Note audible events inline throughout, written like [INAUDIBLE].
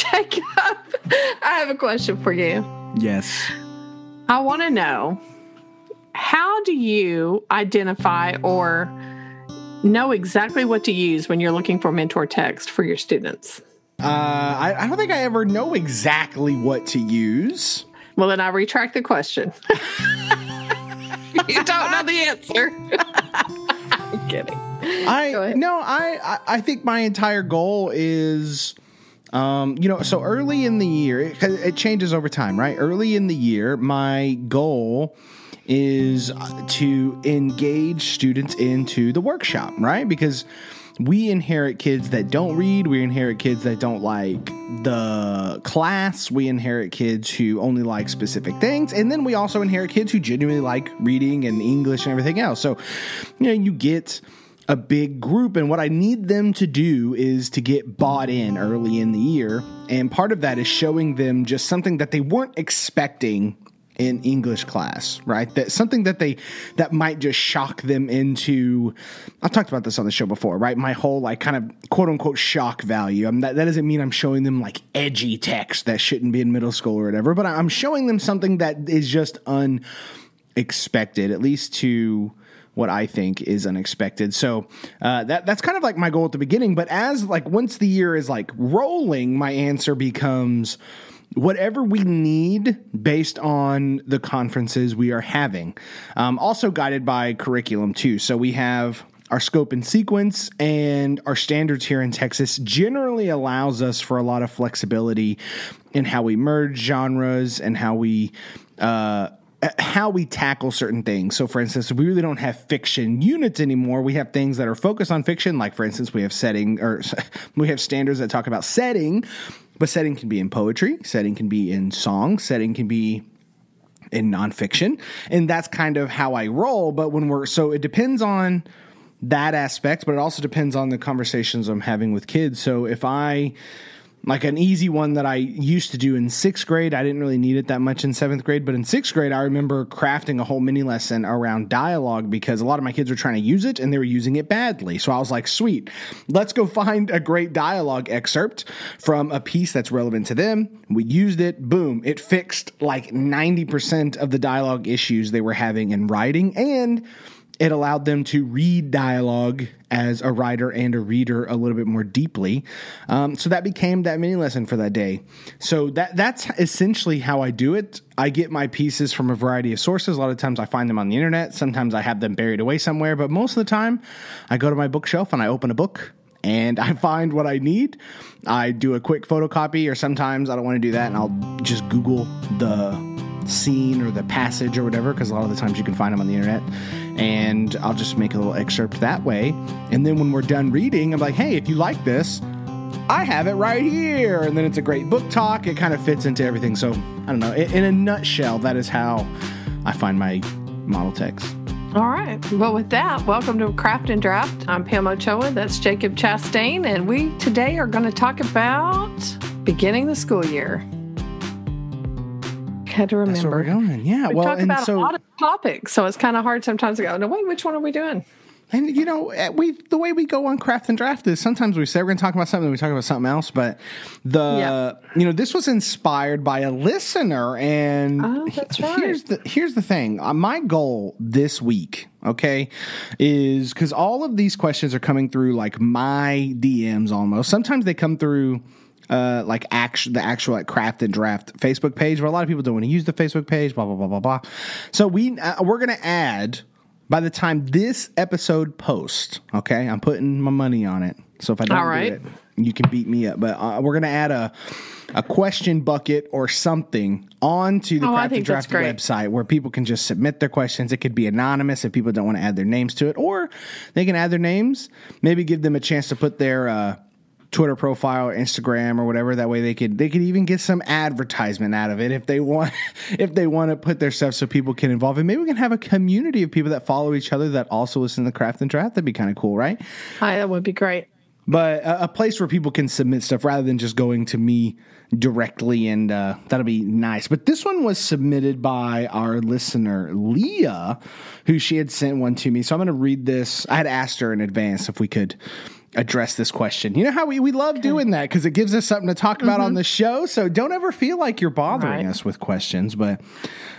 Jacob, I have a question for you. Yes. I want to know how do you identify or know exactly what to use when you're looking for mentor text for your students? Uh, I, I don't think I ever know exactly what to use. Well, then I retract the question. [LAUGHS] you don't know the answer. [LAUGHS] I'm kidding. I no, I, I I think my entire goal is um, you know, so early in the year, it, changes over time, right? Early in the year, my goal is uh, to engage students into the workshop, right? Because we inherit kids that don't read, we inherit kids that don't like the class, we inherit kids who only like specific things, and then we also inherit kids who genuinely like reading and English and everything else. So, you know, you get a big group and what I need them to do is to get bought in early in the year and part of that is showing them just something that they weren't expecting in English class, right? That something that they that might just shock them into. I've talked about this on the show before, right? My whole like kind of quote unquote shock value. I mean, that that doesn't mean I'm showing them like edgy text that shouldn't be in middle school or whatever, but I'm showing them something that is just unexpected, at least to what I think is unexpected. So uh, that that's kind of like my goal at the beginning. But as like once the year is like rolling, my answer becomes whatever we need based on the conferences we are having. Um, also guided by curriculum too. So we have our scope and sequence and our standards here in Texas generally allows us for a lot of flexibility in how we merge genres and how we uh, Uh, how we tackle certain things. So, for instance, we really don't have fiction units anymore. We have things that are focused on fiction, like, for instance, we have setting or [LAUGHS] we have standards that talk about setting, but setting can be in poetry, setting can be in song, setting can be in nonfiction. And that's kind of how I roll. But when we're so it depends on that aspect, but it also depends on the conversations I'm having with kids. So if I like an easy one that I used to do in sixth grade. I didn't really need it that much in seventh grade, but in sixth grade, I remember crafting a whole mini lesson around dialogue because a lot of my kids were trying to use it and they were using it badly. So I was like, sweet, let's go [LAUGHS] find a great dialogue excerpt from a piece that's relevant to them. We used it, boom, it fixed like 90% of the dialogue issues they were having in writing and it allowed them to read dialogue as a writer and a reader a little bit more deeply. Um, so that became that mini lesson for that day. So that that's essentially how I do it. I get my pieces from a variety of sources. A lot of times I find them on the internet. Sometimes I have them buried away somewhere. But most of the time, I go to my bookshelf and I open a book and I find what I need. I do a quick photocopy, or sometimes I don't want to do that, and I'll just Google the scene or the passage or whatever, because a lot of the times you can find them on the internet. And I'll just make a little excerpt that way. And then when we're done reading, I'm like, hey, if you like this, I have it right here. And then it's a great book talk. It kind of fits into everything. So I don't know. In a nutshell, that is how I find my model text. All right. Well, with that, welcome to Craft and Draft. I'm Pam Ochoa. That's Jacob Chastain. And we today are going to talk about beginning the school year. Had to remember. That's where we're going. Yeah. We well, talk about so a lot of topics, so it's kind of hard sometimes to go, no, wait, which one are we doing? And you know, eh, we the way we go on craft and draft is sometimes we say we're going to talk about something, we talk about something else. But the Yeah. you know, this was inspired by a listener, and Oh, right. here's the here's the thing. Uh, my goal this week, okay, is because all of these questions are coming through like my DMs almost. Sometimes they come through. Uh, like actual the actual like craft and draft Facebook page, but a lot of people don't want to use the Facebook page. Blah blah blah blah blah. So we uh, we're gonna add by the time this episode posts, okay, I'm putting my money on it. So if I don't All do it, you can beat me up. But uh, we're gonna add a a question bucket or something onto the Oh, Craft and Draft website where people can just submit their questions. It could be anonymous if people don't want to add their names to it, or they can add their names. Maybe give them a chance to put their uh, Twitter profile or Instagram or whatever. That way they could they could even get some advertisement out of it if they want [LAUGHS] if they want to put their stuff so people can involve it. Maybe we can have a community of people that follow each other that also listen to Craft and Draft. That'd be kind of cool, right? Hi, that would be great. But a, a place where people can submit stuff rather than just going to me directly, and uh, that'll be nice. But this one was submitted by our listener Leah, who she had sent one to me. So I'm going to read this. I had asked her in advance if we could address this question. You know how we, we love doing that because it gives us something to talk about on the show. So don't ever feel like you're bothering Right. us with questions. But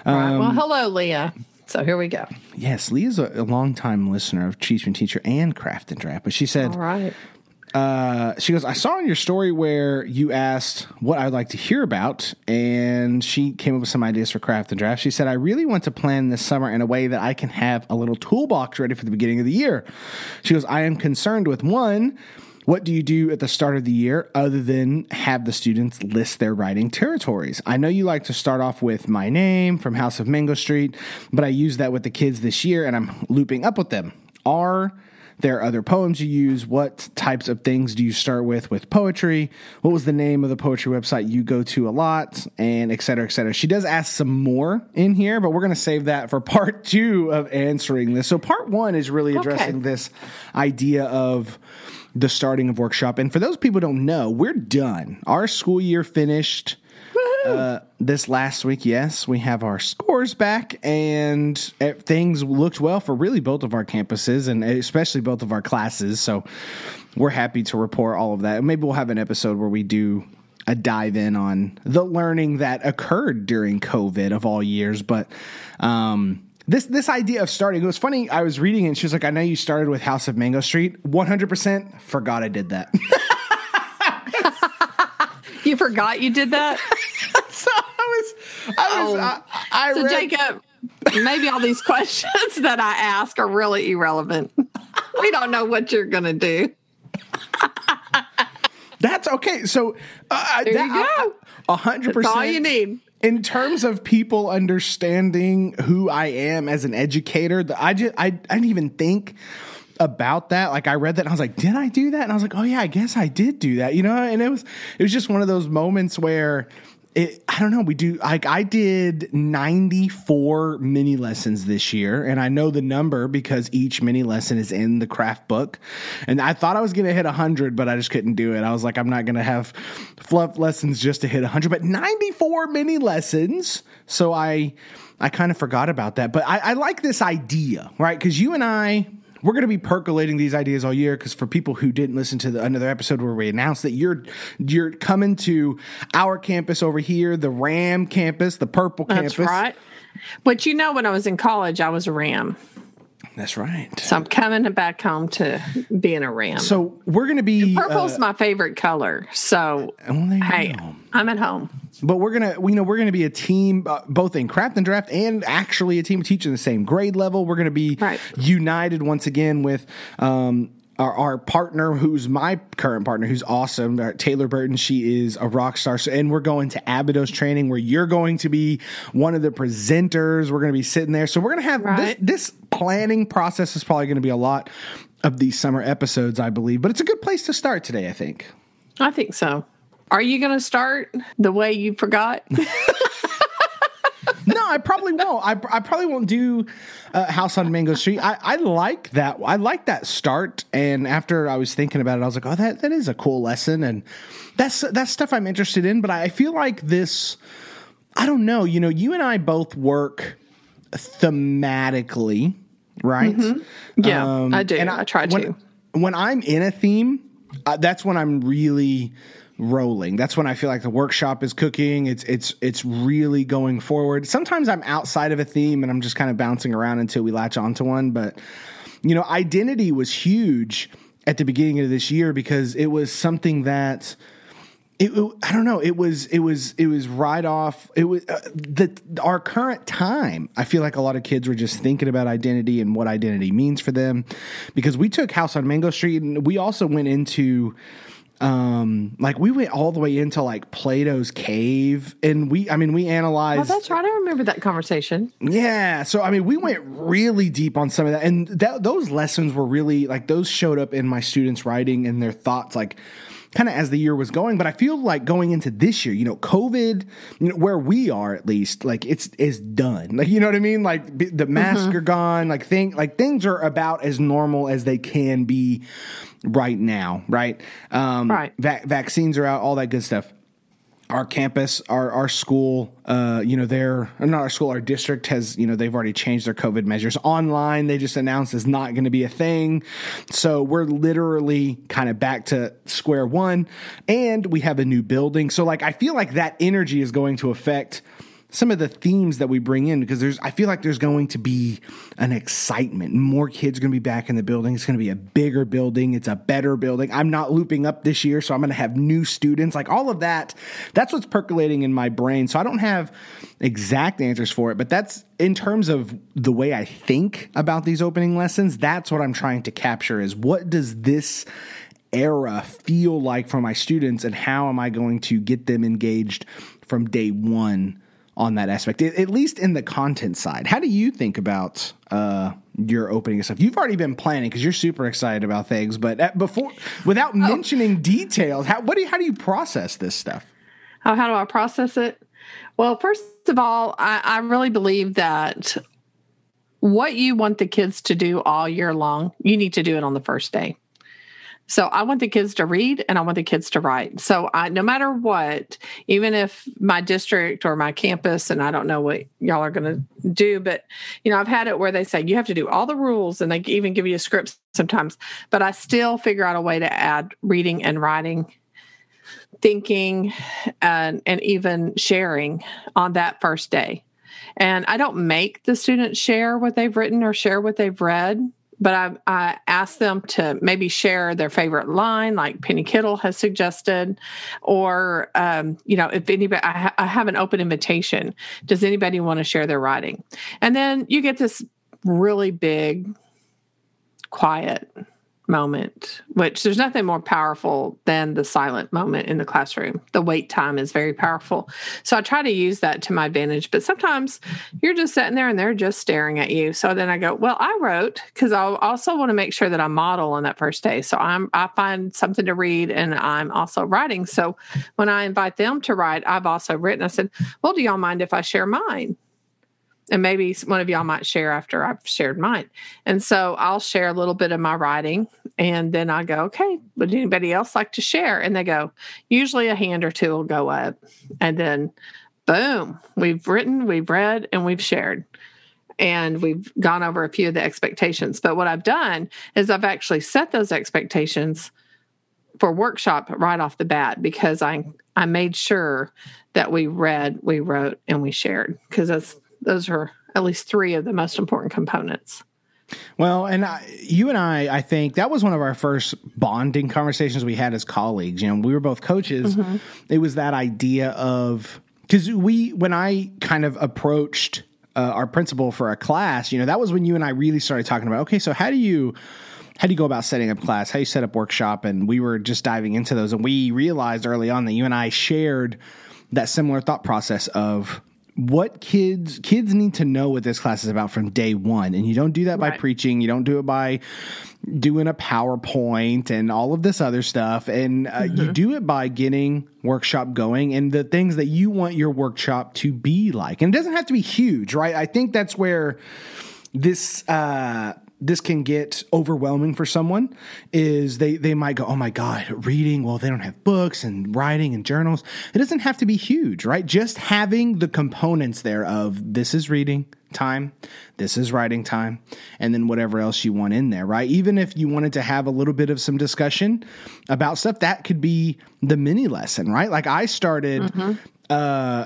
All right. Um, Well, hello, Leah. So here we go. yes, Leah's a, a longtime listener of Teach Me Teacher and Craft and Draft. But she said, All right. Uh, she goes, I saw in your story where you asked what I'd like to hear about, and she came up with some ideas for craft and draft. She said, I really want to plan this summer in a way that I can have a little toolbox ready for the beginning of the year. She goes, I am concerned with one, what do you do at the start of the year other than have the students list their writing territories? I know you like to start off with my name from House of Mango Street, but I use that with the kids this year and I'm looping up with them. Are there are other poems you use. What types of things do you start with with poetry? What was the name of the poetry website you go to a lot? And et cetera, et cetera. She does ask some more in here, but we're going to save that for [LAUGHS] part two of answering this. So, part one is really addressing Okay. this idea of the starting of workshop. And for those people who don't know, we're done. Our school year finished uh, this last week, yes, we have our scores back, and uh, things looked well for really both of our campuses and especially both of our classes. So we're happy to report all of that. Maybe we'll have an episode where we do a dive in on the learning that occurred during COVID of all years. But um, this this idea of starting it was funny. I was reading it, and she was like, "I know you started with House of Mango Street." One hundred percent forgot I did that. [LAUGHS] You forgot you did that? [LAUGHS] was, I was, Oh. I, I So, read, Jacob, maybe all these [LAUGHS] questions that I ask are really irrelevant. We don't know what you're going to do. That's okay. So uh, There that, you go. A hundred That's percent. all you need. In terms of people understanding who I am as an educator, the, I just I, I didn't even think about that. Like I read that and I was like, did I do that? And I was like, oh yeah, I guess I did do that. You know, and it was it was just one of those moments where it, I don't know. We do like I did 94 mini lessons this year, and I know the number because each mini lesson is in the craft book. And I thought I was going to hit 100, but I just couldn't do it. I was like, I'm not going to have fluff lessons just to hit 100, but 94 mini lessons. So I I kind of forgot about that. But I, I like this idea, right? Because you and I we're going to be percolating these ideas all year because for people who didn't listen to the, another episode where we announced that you're you're coming to our campus over here, the Ram campus, the Purple That's campus. right. But you know, when I was in college, I was a Ram. That's right. So I'm coming back home to being a Ram. So we're going to be Purple's uh, my favorite color. So, well, hey, go. I'm at home. But we're gonna, you know, we're gonna be a team, uh, both in craft and draft, and actually a team teaching the same grade level. We're gonna be Right. united once again with um, our, our partner, who's my current partner, who's awesome, uh, Taylor Burton. She is a rock star, so, and we're going to Abydos training, where you're going to be one of the presenters. We're gonna be sitting there, so we're gonna have Right. this, this planning process is probably gonna be a lot of these summer episodes, I believe. But it's a good place to start today, I think. I think so. Are you going to start the way you forgot? [LAUGHS] No, I probably won't. I, I probably won't do uh, House on Mango Street. I, I like that. I like that start. And after I was thinking about it, I was like, oh, that, that is a cool lesson, and that's that's stuff I'm interested in. But I feel like this. I don't know. You know, you and I both work thematically, right? Yeah, Um, I do. and I, try when, to. When I'm in a theme, uh, that's when I'm really rolling. That's when I feel like the workshop is cooking. It's it's it's really going forward. Sometimes I'm outside of a theme and I'm just kind of bouncing around until we latch onto one. But you know, identity was huge at the beginning of this year because it was something that it, I don't know. It was it was it was right off. It was uh, the our current time. I feel like a lot of kids were just thinking about identity and what identity means for them, because we took House on Mango Street and we also went into. Um, like we went all the way into like Plato's cave, and we, I mean, we Oh, analyzed. that's right. I remember that conversation. Yeah. So, I mean, we went really deep on some of that. And that, those lessons were really like those showed up in my students' writing and their thoughts, like kind of as the year was going. But I feel like going into this year, you know, COVID, you know, where we are at least, like it's is done. Like, you know what I mean? Like b- the masks are gone. Like thing, like things are about as normal as they can be right now. Right. Um, Right. vac- vaccines are out, all that good stuff. Our campus, our our school, uh, you know, their not our school, our district has, you know, they've already changed their COVID measures online. They just announced is not going to be a thing. So we're literally kind of back to square one, and we have a new building. So like, I feel like that energy is going to affect some of the themes that we bring in because there's I feel like there's going to be an excitement. More kids are going to be back in the building. It's going to be a bigger building. It's a better building. I'm not looping up this year, so I'm going to have new students. Like all of that, that's what's percolating in my brain. So I don't have exact answers for it, but that's in terms of the way I think about these opening lessons, that's what I'm trying to capture is what does this era feel like for my students and how am I going to get them engaged from day 1 on that aspect, at least in the content side. How do you think about uh, your opening stuff? You've already been planning because you're super excited about things, but before, without oh. mentioning details, how what do you, how do you process this stuff? Oh, how do I process it? Well, first of all, I, I really believe that what you want the kids to do all year long, you need to do it on the first day. So I want the kids to read and I want the kids to write. So I, no matter what, even if my district or my campus, and I don't know what y'all are going to do, but you know, I've had it where they say you have to do all the rules and they even give you a script sometimes, but I still figure out a way to add reading and writing thinking and, and even sharing on that first day. And I don't make the students share what they've written or share what they've read but I, I asked them to maybe share their favorite line, like Penny Kittle has suggested, or um, you know, if anybody, I, ha- I have an open invitation. Does anybody want to share their writing? And then you get this really big, quiet moment, which there's nothing more powerful than the silent moment in the classroom. The wait time is very powerful. So I try to use that to my advantage. But sometimes you're just sitting there and they're just staring at you. So then I go, well, I wrote because I also want to make sure that I model on that first day. So I'm I find something to read and I'm also writing. So when I invite them to write, I've also written. I said, well, do y'all mind if I share mine? And maybe one of y'all might share after I've shared mine. And so I'll share a little bit of my writing and then I go, okay, would anybody else like to share? And they go, usually a hand or two will go up. And then boom, we've written, we've read, and we've shared. And we've gone over a few of the expectations. But what I've done is I've actually set those expectations for workshop right off the bat because I I made sure that we read, we wrote, and we shared because that's those are at least three of the most important components. Well, and I, you and I, I think that was one of our first bonding conversations we had as colleagues. You know, we were both coaches. Mm-hmm. It was that idea of because we, when I kind of approached uh, our principal for a class, you know, that was when you and I really started talking about. Okay, so how do you how do you go about setting up class? How do you set up workshop? And we were just diving into those, and we realized early on that you and I shared that similar thought process of what kids kids need to know what this class is about from day one. And you don't do that right. by preaching. You don't do it by doing a powerpoint and all of this other stuff. And uh, mm-hmm. you do it by getting workshop going and the things that you want your workshop to be like. And it doesn't have to be huge right? I think that's where this uh this can get overwhelming for someone is they they might go oh my god reading well they don't have books and writing and journals. It doesn't have to be huge right? Just having the components there of this is reading time this is writing time and then whatever else you want in there right? Even if you wanted to have a little bit of some discussion about stuff that could be the mini lesson right? Like i started mm-hmm. uh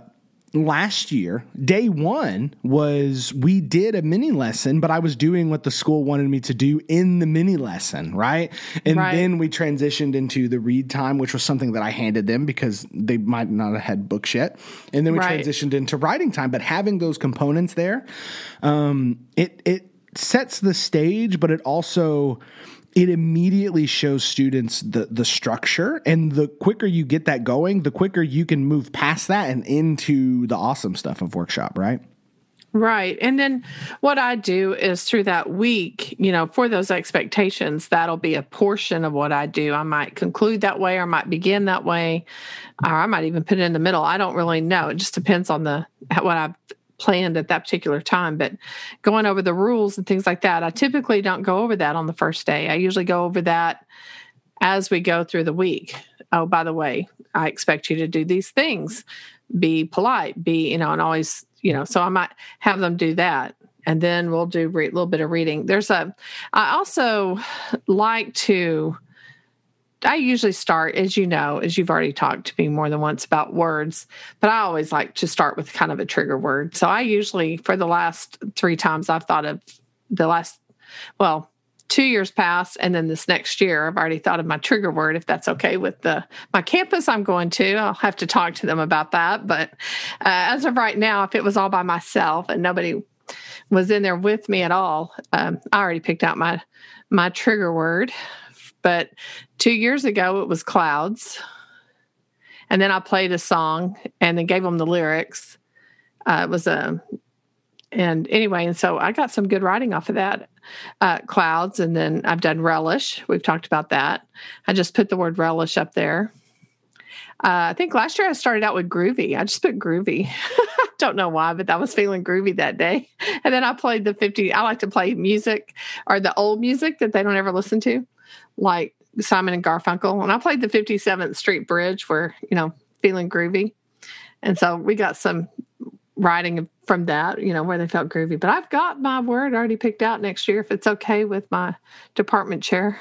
last year, day one was we did a mini lesson, but I was doing what the school wanted me to do in the mini lesson, right? And right. then we transitioned into the read time, which was something that I handed them because they might not have had books yet. And then we right. transitioned into writing time, but having those components there, um, it it sets the stage, but it also it immediately shows students the the structure and the quicker you get that going the quicker you can move past that and into the awesome stuff of workshop right Right. And then what I do is through that week, you know, for those expectations, that'll be a portion of what I do. I might conclude that way or I might begin that way, or I might even put it in the middle. I don't really know. It just depends on the what I've planned at that particular time. But going over the rules and things like that, I typically don't go over that on the first day. I usually go over that as we go through the week. Oh, by the way, I expect you to do these things. Be polite, be, you know, and always, you know, so I might have them do that. And then we'll do a re- little bit of reading. There's a, I also like to, I usually start, as you know, as you've already talked to me more than once about words, but I always like to start with kind of a trigger word. So I usually, for the last three times I've thought of the last, well, two years past and then this next year i've already thought of my trigger word if that's okay with the my campus i'm going to. I'll have to talk to them about that. But uh, as of right now if it was all by myself and nobody was in there with me at all um, i already picked out my my trigger word but two years ago it was clouds and then i played a song and then gave them the lyrics uh, it was a and anyway, and so I got some good writing off of that. Uh, clouds, and then I've done relish. We've talked about that. I just put the word relish up there. Uh, I think last year I started out with groovy. I just put groovy. [LAUGHS] Don't know why, but I was feeling groovy that day. [LAUGHS] And then I played the 50. I like to play music or the old music that they don't ever listen to, like Simon and Garfunkel. And I played the 57th Street Bridge where, you know, feeling groovy. And so we got some writing from that, you know, where they felt groovy. But I've got my word already picked out next year if it's okay with my department chair.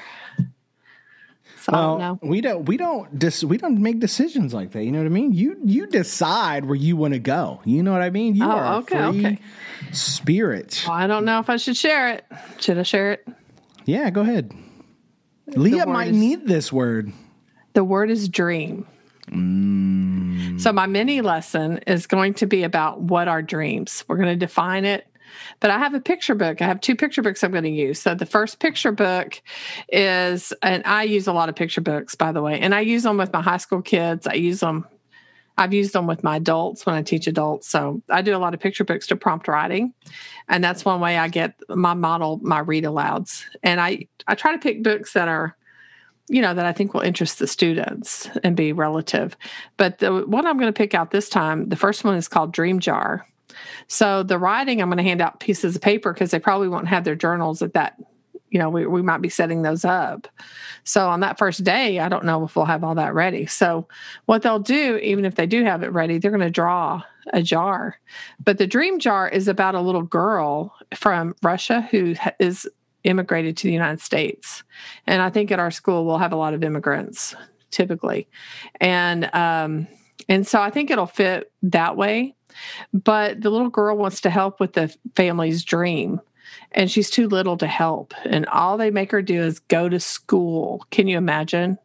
So well, we don't we don't dis, we don't make decisions like that. You know what I mean? You you decide where you want to go. You know what I mean? You oh, are okay, a free okay. spirit. Well, I don't know if I should share it. Should I share it? Yeah, go ahead. Leah might is, need this word. The word is dream. Mm. So, my mini lesson is going to be about what are dreams. We're going to define it. But I have a picture book. I have two picture books I'm going to use. So, the first picture book is, and I use a lot of picture books, by the way, and I use them with my high school kids. I use them, I've used them with my adults when I teach adults. So, I do a lot of picture books to prompt writing. And that's one way I get my model, my read alouds. And I, I try to pick books that are, you know that I think will interest the students and be relative. But the one I'm going to pick out this time, the first one is called Dream Jar. So the writing, I'm going to hand out pieces of paper because they probably won't have their journals at that. You know, we, we might be setting those up. So on that first day, I don't know if we'll have all that ready. So what they'll do, even if they do have it ready, they're going to draw a jar. But the dream jar is about a little girl from Russia who is immigrated to the United States. And I think at our school we'll have a lot of immigrants typically. And um, and so I think it'll fit that way. But the little girl wants to help with the family's dream. And she's too little to help. And all they make her do is go to school. Can you imagine?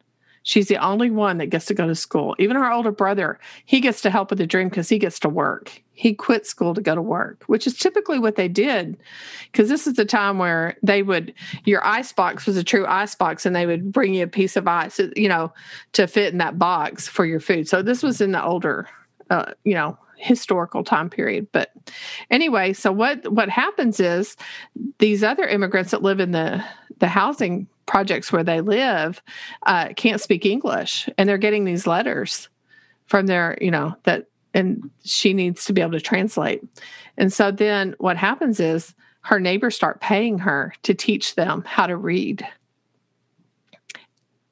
She's the only one that gets to go to school. Even her older brother, he gets to help with the dream because he gets to work. He quit school to go to work, which is typically what they did. Because this is the time where they would, your ice box was a true ice box, and they would bring you a piece of ice, you know, to fit in that box for your food. So this was in the older, uh, you know, historical time period but anyway so what what happens is these other immigrants that live in the the housing projects where they live uh, can't speak English, and they're getting these letters from their, you know, that, and she needs to be able to translate. And so then what happens is her neighbors start paying her to teach them how to read.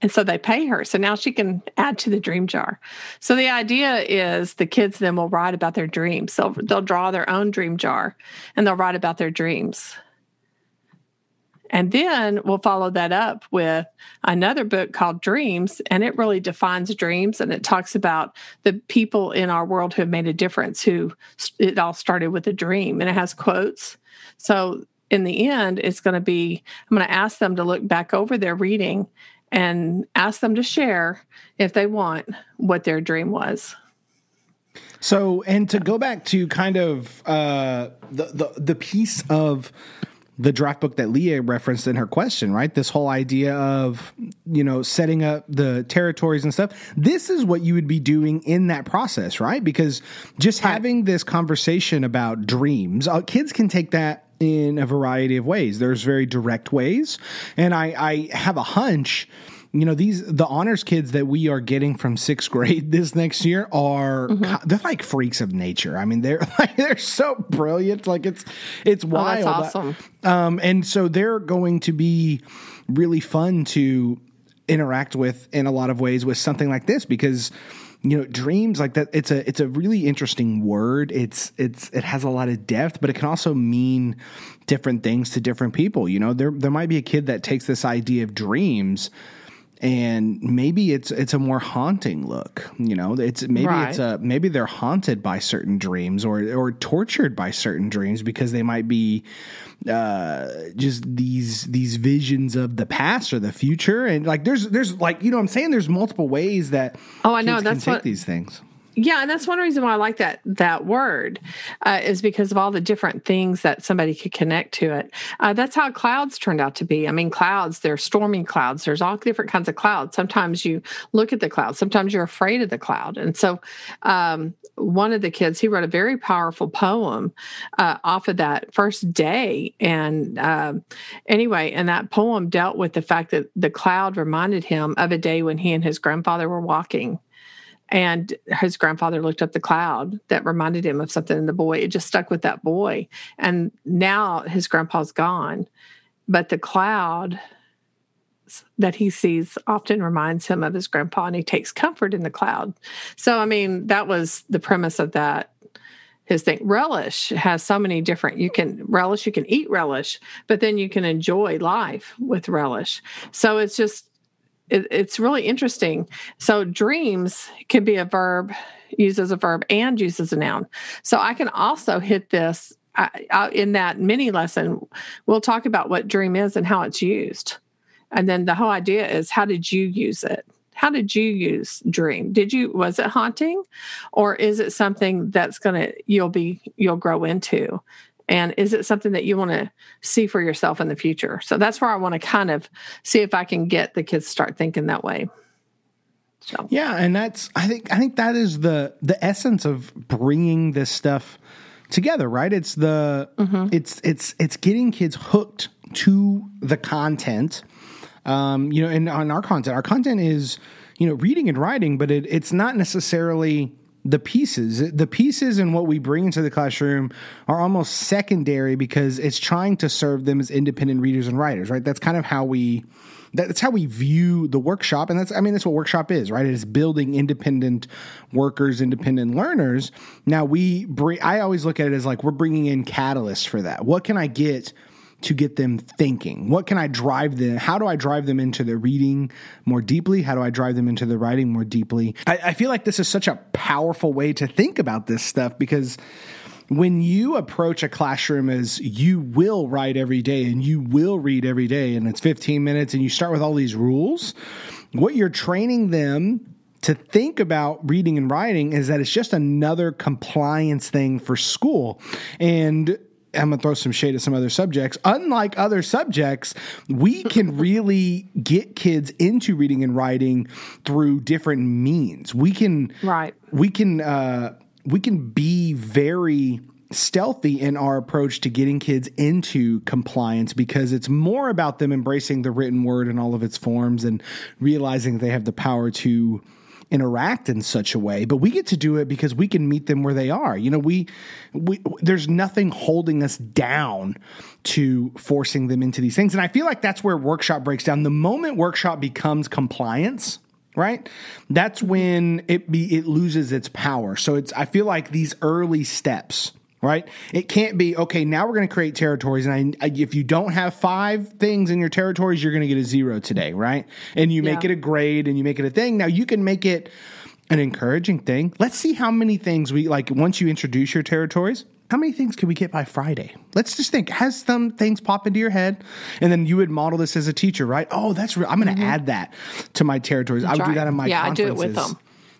And so they pay her. So now she can add to the dream jar. So the idea is the kids then will write about their dreams. So they'll draw their own dream jar and they'll write about their dreams. And then we'll follow that up with another book called Dreams, and it really defines dreams and it talks about the people in our world who have made a difference, who it all started with a dream, and it has quotes. So in the end, it's going to be I'm going to ask them to look back over their reading and ask them to share, if they want, what their dream was. So, and to go back to kind of uh, the, the the piece of the draft book that Leah referenced in her question, right? This whole idea of, you know, setting up the territories and stuff. This is what you would be doing in that process, right? Because just having this conversation about dreams, uh, kids can take that in a variety of ways. There's very direct ways. And I, I have a hunch you know these the honors kids that we are getting from sixth grade [LAUGHS] this next year are mm-hmm. they're like freaks of nature i mean they're [LAUGHS] like they're so brilliant like it's it's wild oh, that's awesome um and so they're going to be really fun to interact with in a lot of ways with something like this because you know dreams like that it's a it's a really interesting word. It's it's it has a lot of depth but it can also mean different things to different people. You know there there might be a kid that takes this idea of dreams and maybe it's it's a more haunting look you know it's maybe Right. it's a maybe they're haunted by certain dreams or or tortured by certain dreams because they might be uh just these these visions of the past or the future and like there's there's like you know what i'm saying there's multiple ways that Oh, I know. That's what- these things Yeah, and that's one reason why I like that that word uh, is because of all the different things that somebody could connect to it. Uh, that's how clouds turned out to be. I mean, clouds. There's stormy clouds. There's all different kinds of clouds. Sometimes you look at the cloud. Sometimes you're afraid of the cloud. And so, um, one of the kids he wrote a very powerful poem uh, off of that first day. And um, anyway, and that poem dealt with the fact that the cloud reminded him of a day when he and his grandfather were walking and his grandfather looked up the cloud that reminded him of something in the boy. It just stuck with that boy. And now his grandpa's gone but the cloud that he sees often reminds him of his grandpa and he takes comfort in the cloud. So i mean that was the premise of that his thing. Relish has so many different you can relish you can eat relish but then you can enjoy life with relish. So it's just it, it's really interesting so dreams can be a verb used as a verb and used as a noun. So I can also hit this uh, I, I, in that mini lesson. We'll talk about what dream is and how it's used. And then the whole idea is how did you use it? How did you use dream? Did you was it haunting or is it something that's going to you'll be you'll grow into? And is it something that you want to see for yourself in the future? So that's where I want to kind of see if I can get the kids to start thinking that way. So Yeah, and that's I think I think that is the the essence of bringing this stuff together, right? It's the it's it's it's getting kids hooked to the content. Um, you know, and on our content, our content is you know reading and writing, but it, it's not necessarily the pieces. The pieces and what we bring into the classroom are almost secondary because it's trying to serve them as independent readers and writers, right? That's kind of how we that's how we view the workshop and that's i mean that's what workshop is right it is building independent workers independent learners now we bring i always look at it as like we're bringing in catalysts for that what can i get to get them thinking. What can i drive them how do i drive them into the reading more deeply? How do i drive them into the writing more deeply? I, I feel like this is such a powerful way to think about this stuff because when you approach a classroom as you will write every day and you will read every day and it's 15 minutes and you start with all these rules, what you're training them to think about reading and writing is that it's just another compliance thing for school. And I'm gonna throw some shade at some other subjects. Unlike other subjects, we can [LAUGHS] really get kids into reading and writing through different means. We can Right. we can uh, we can be very stealthy in our approach to getting kids into compliance because it's more about them embracing the written word in all of its forms and realizing they have the power to interact in such a way but we get to do it because we can meet them where they are. You know we, we there's nothing holding us down to forcing them into these things. And i feel like that's where workshop breaks down. The moment workshop becomes compliance right that's when it be it loses its power. So it's i feel like these early steps right it can't be okay now we're going to create territories and I, I, if you don't have five things in your territories you're going to get a zero today right and you make Yeah. it a grade and you make it a thing now you can make it an encouraging thing let's see how many things we like once you introduce your territories how many things can we get by Friday? Let's just think. Has some things pop into your head, and then you would model this as a teacher, right? Oh, that's real. I'm going to mm-hmm. add that to my territories. I would do that in my Yeah, I do it with them.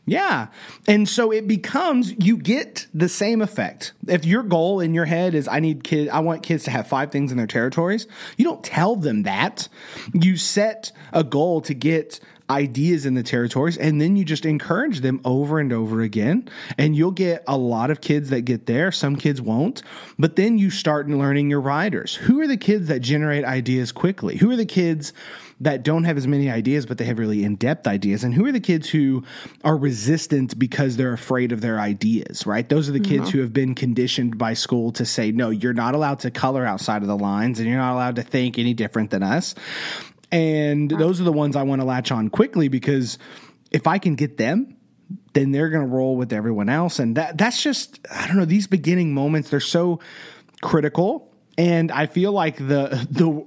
Yeah. And so it becomes you get the same effect. If your goal in your head is I need kids I want kids to have five things in their territories, you don't tell them that. You set a goal to get ideas in the territories and then you just encourage them over and over again and you'll get a lot of kids that get there some kids won't but then you start learning your writers who are the kids that generate ideas quickly who are the kids that don't have as many ideas, but they have really in depth ideas? And who are the kids who are resistant because they're afraid of their ideas, right? Those are the kids mm-hmm. who have been conditioned by school to say, no, you're not allowed to color outside of the lines and you're not allowed to think any different than us. And those are the ones I want to latch on quickly because if I can get them, then they're going to roll with everyone else. And that that's just I don't know these beginning moments they're so critical. And I feel like the [LAUGHS] the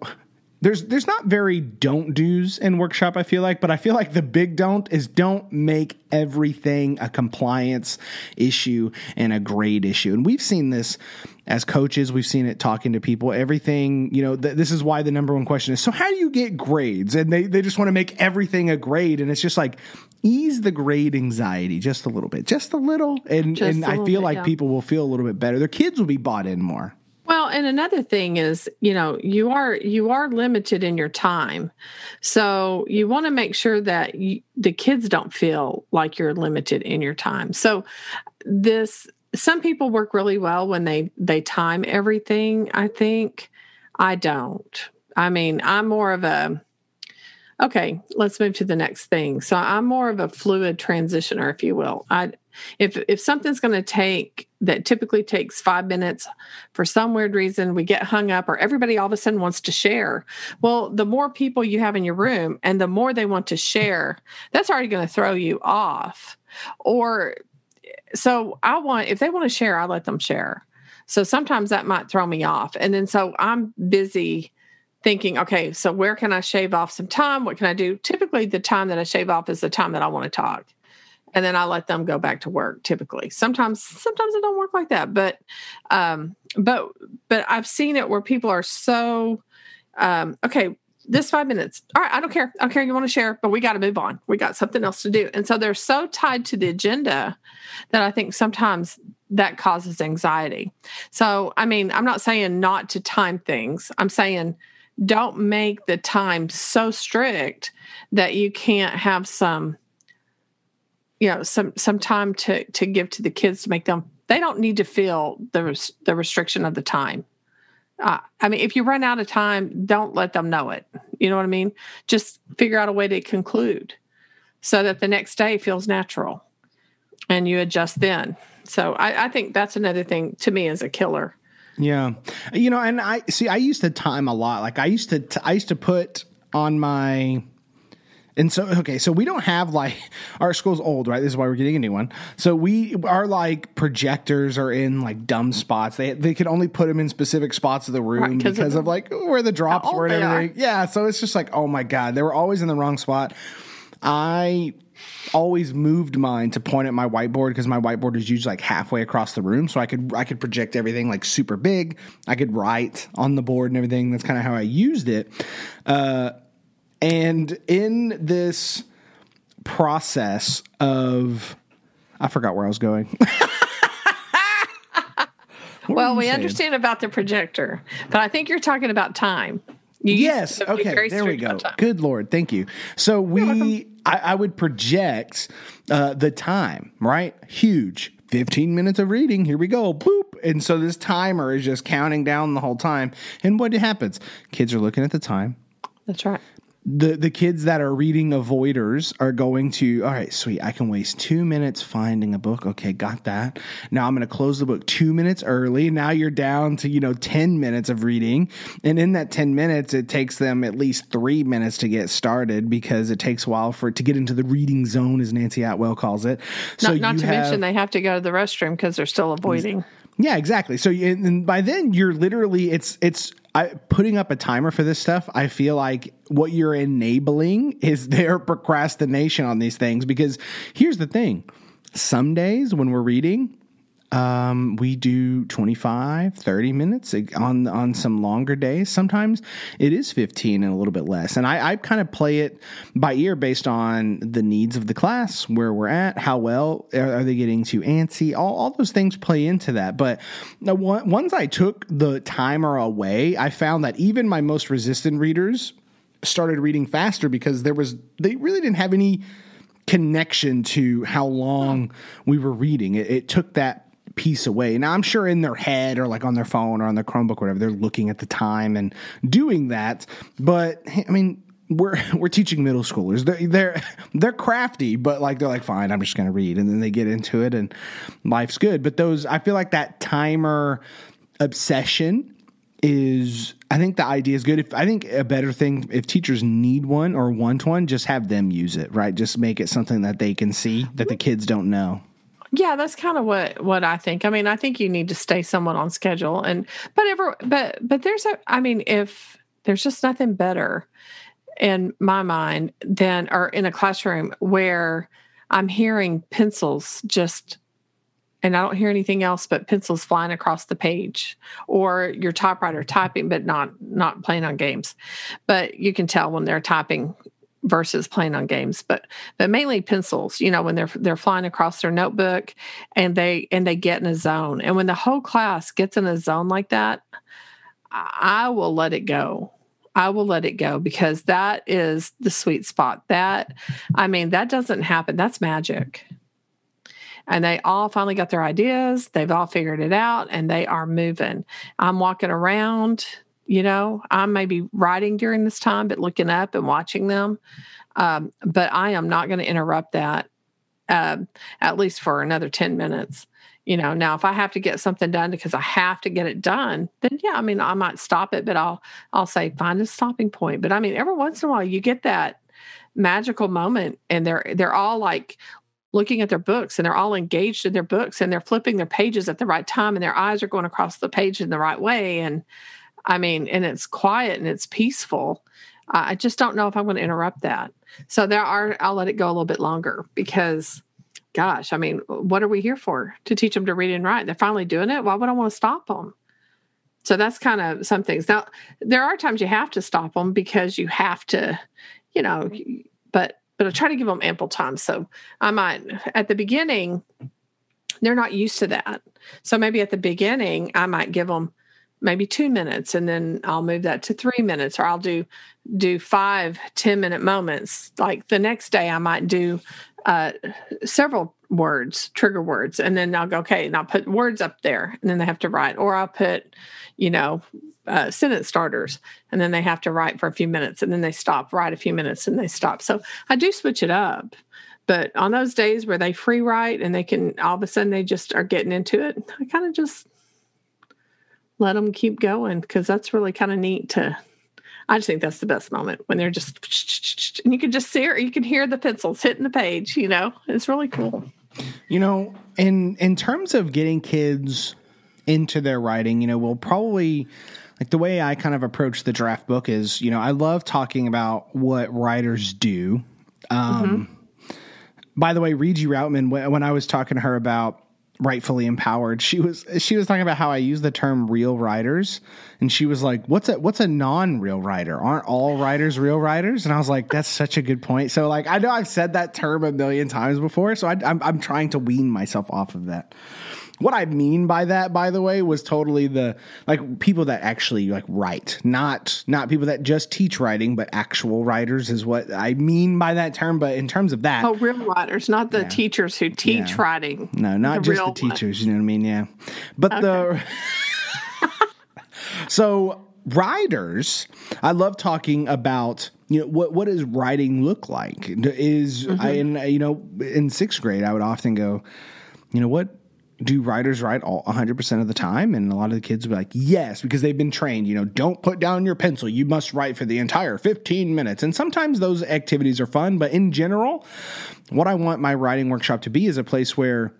there's there's not very don't do's in workshop i feel like but i feel like the big don't is don't make everything a compliance issue and a grade issue. And we've seen this as coaches. We've seen it talking to people. Everything you know th- this is why the number one question is so how do you get grades? And they, they just want to make everything a grade and it's just like ease the grade anxiety just a little bit just a little. And Just and i feel bit, like yeah. people will feel a little bit better. Their kids will be bought in more Well, and another thing is, you know, you are you are limited in your time, so you want to make sure that you, the kids don't feel like you're limited in your time. So, this some people work really well when they they time everything. I think I don't. I mean, I'm more of a okay. Let's move to the next thing. So I'm more of a fluid transitioner, if you will. I if if something's going to take that typically takes five minutes for some weird reason we get hung up or everybody all of a sudden wants to share. Well the more people you have in your room and the more they want to share that's already going to throw you off. Or so i want if they want to share i let them share. So sometimes that might throw me off. And then so i'm busy thinking okay so where can i shave off some time? What can i do? Typically the time that i shave off is the time that i want to talk and then I let them go back to work typically. Sometimes sometimes it don't work like that, but um but but I've seen it where people are so um okay, this 5 minutes. All right, I don't care. I don't care you want to share, but we got to move on. We got something else to do. And so they're so tied to the agenda that I think sometimes that causes anxiety. So, I mean, I'm not saying not to time things. I'm saying don't make the time so strict that you can't have some you know some some time to to give to the kids to make them they don't need to feel the res- the restriction of the time. Uh, i mean if you run out of time don't let them know it. You know what i mean? Just figure out a way to conclude so that the next day feels natural and you adjust then. So i, I think that's another thing to me as a killer. Yeah. You know, and I see I used to time a lot. Like I used to I used to put on my and so okay, so we don't have like [LAUGHS] our school's old, right? This is why we're getting a new one. So we our like projectors are in like dumb spots. They they could only put them in specific spots of the room Right, 'cause because of of like where the drops were and everything. Yeah, so it's just like, oh my god, they were always in the wrong spot. I always moved mine to point at my whiteboard because my whiteboard is usually like halfway across the room so I could I could project everything like super big. I could write on the board and everything. That's kind of how I used it. Uh, and in this process of I forgot where I was going. [LAUGHS] Well we saying? understand about the projector but i think you're talking about time you Yes. Okay. There we go. Good Lord. Thank you. So we, I, I would project uh, the time, right? Huge. 15 minutes of reading. Here we go. Boop. And so this timer is just counting down the whole time. And what happens? Kids are looking at the time. that's right The the kids that are reading avoiders are going to, all right, sweet. I can waste two minutes finding a book. Okay, got that. Now I'm going to close the book two minutes early. Now you're down to, you know, 10 minutes of reading. And in that 10 minutes, it takes them at least three minutes to get started because it takes a while for it to get into the reading zone, as Nancie Atwell calls it. So not, not to have- mention they have to go to the restroom because they're still avoiding yeah, exactly. So you- and by then you're literally it's it's I, putting up a timer for this stuff. I feel like what you're enabling is [LAUGHS] their procrastination on these things because here's the thing. Some days when we're reading, um, we do 25, 30 minutes on on some longer days. Sometimes it is 15 and a little bit less. And I, I kind of play it by ear based on the needs of the class, where we're at, how well are, are they getting too antsy. All, all those things play into that. But once I took the timer away, I found that even my most resistant readers started reading faster because there was they really didn't have any connection to how long we were reading. It, it took that piece away. Now I'm sure in their head or like on their phone or on their Chromebook, whatever, they're looking at the time and doing that. But I mean, we're [LAUGHS] we're teaching middle schoolers. They're they're [LAUGHS] they're crafty, but like they're like, fine, I'm just gonna read, and then they get into it, and life's good. But those, I feel like that timer obsession is I think the idea is good. If I think a better thing if teachers need one or want one, just have them use it, right? Just make it something that they can see that the kids don't know. Yeah, that's kind of what what I think. I mean, I think you need to stay somewhat on schedule, and but ever but but there's a. I mean, if there's just nothing better in my mind than or in a classroom where I'm hearing pencils just and I don't hear anything else but pencils flying across the page or your typewriter typing but not not playing on games. But you can tell when they're typing versus playing on games but but mainly pencils you know when they're they're flying across their notebook and they and they get in a zone. And when the whole class gets in a zone like that i will let it go. I will let it go because that is the sweet spot. That i mean that doesn't happen. That's magic. And they all finally got their ideas. They've all figured it out and they are moving. I'm walking around you know i may be writing during this time but looking up and watching them. Um, but i am not going to interrupt that uh, at least for another 10 minutes. You know now if i have to get something done because i have to get it done then yeah i mean i might stop it but i'll i'll say find a stopping point. But i mean every once in a while you get that magical moment and they're they're all like looking at their books and they're all engaged in their books and they're flipping their pages at the right time and their eyes are going across the page in the right way. And I mean, and it's quiet and it's peaceful. I just don't know if I'm going to interrupt that. So there are, I'll let it go a little bit longer because, gosh, I mean, what are we here for? To teach them to read and write. They're finally doing it. Why would I want to stop them? So that's kind of some things. Now, there are times you have to stop them because you have to, you know, but but I try to give them ample time. So I might at the beginning, they're not used to that. So maybe at the beginning, I might give them maybe two minutes and then i'll move that to three minutes or i'll do do five ten minute moments. Like the next day i might do uh, several words trigger words and then i'll go okay and i'll put words up there and then they have to write. Or i'll put you know uh, sentence starters and then they have to write for a few minutes and then they stop write a few minutes and they stop. So i do switch it up but on those days where they free write and they can all of a sudden they just are getting into it i kind of just let them keep going because that's really kind of neat to I just think that's the best moment when they're just and you can just see or you can hear the pencils hitting the page, you know. It's really cool. You know, in in terms of getting kids into their writing, you know, we'll probably like the way I kind of approach the draft book is, you know, I love talking about what writers do. Um mm-hmm. by the way, Regie Routman, when I was talking to her about rightfully empowered. She was she was talking about how I use the term real writers, and she was like, "What's a what's a non real writer? Aren't all writers real writers?" And I was like, "That's such a good point." So like, I know I've said that term a million times before, so I, I'm I'm trying to wean myself off of that. What I mean by that, by the way, was totally the like people that actually like write, not not people that just teach writing, but actual writers is what I mean by that term. But in terms of that, oh, real writers, not the yeah. teachers who teach yeah. writing. No, not the just the teachers. One. You know what I mean? Yeah, but okay. the [LAUGHS] so writers, I love talking about you know what what does writing look like? Is mm-hmm. I and you know in sixth grade I would often go, you know what do writers write all 100% of the time? And a lot of the kids be like yes because they've been trained you know don't put down your pencil. You must write for the entire 15 minutes. And sometimes those activities are fun but in general what i want my writing workshop to be is a place where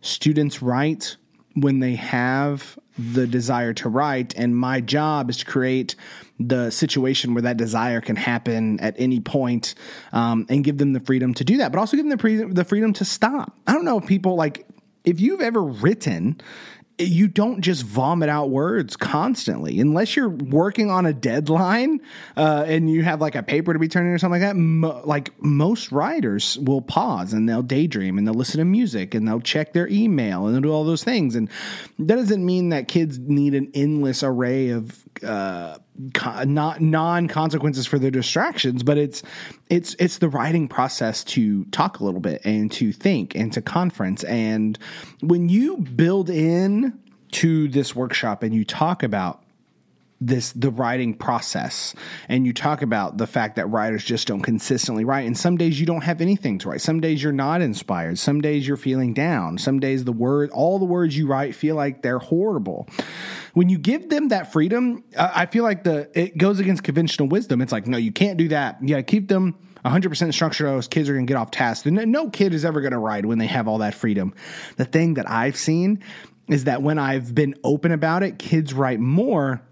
students write when they have the desire to write. And my job is to create the situation where that desire can happen at any point, um, and give them the freedom to do that, but also give them the, pre- the freedom to stop. I don't know if people like if you've ever written, you don't just vomit out words constantly. Unless you're working on a deadline uh, and you have like a paper to be turning or something like that mo- like most writers will pause and they'll daydream and they'll listen to music and they'll check their email and they'll do all those things. And that doesn't mean that kids need an endless array of uh, not non consequences for their distractions, but it's it's it's the writing process to talk a little bit and to think and to conference. And when you build in to this workshop and you talk about this the writing process. And you talk about the fact that writers just don't consistently write. And some days you don't have anything to write. Some days you're not inspired. Some days you're feeling down. Some days the word all the words you write feel like they're horrible. When you give them that freedom i feel like the it goes against conventional wisdom. It's like no you can't do that. To keep them 100% structured. Those kids are going to get off task. No kid is ever going to write when they have all that freedom. The thing that i've seen is that when i've been open about it kids write more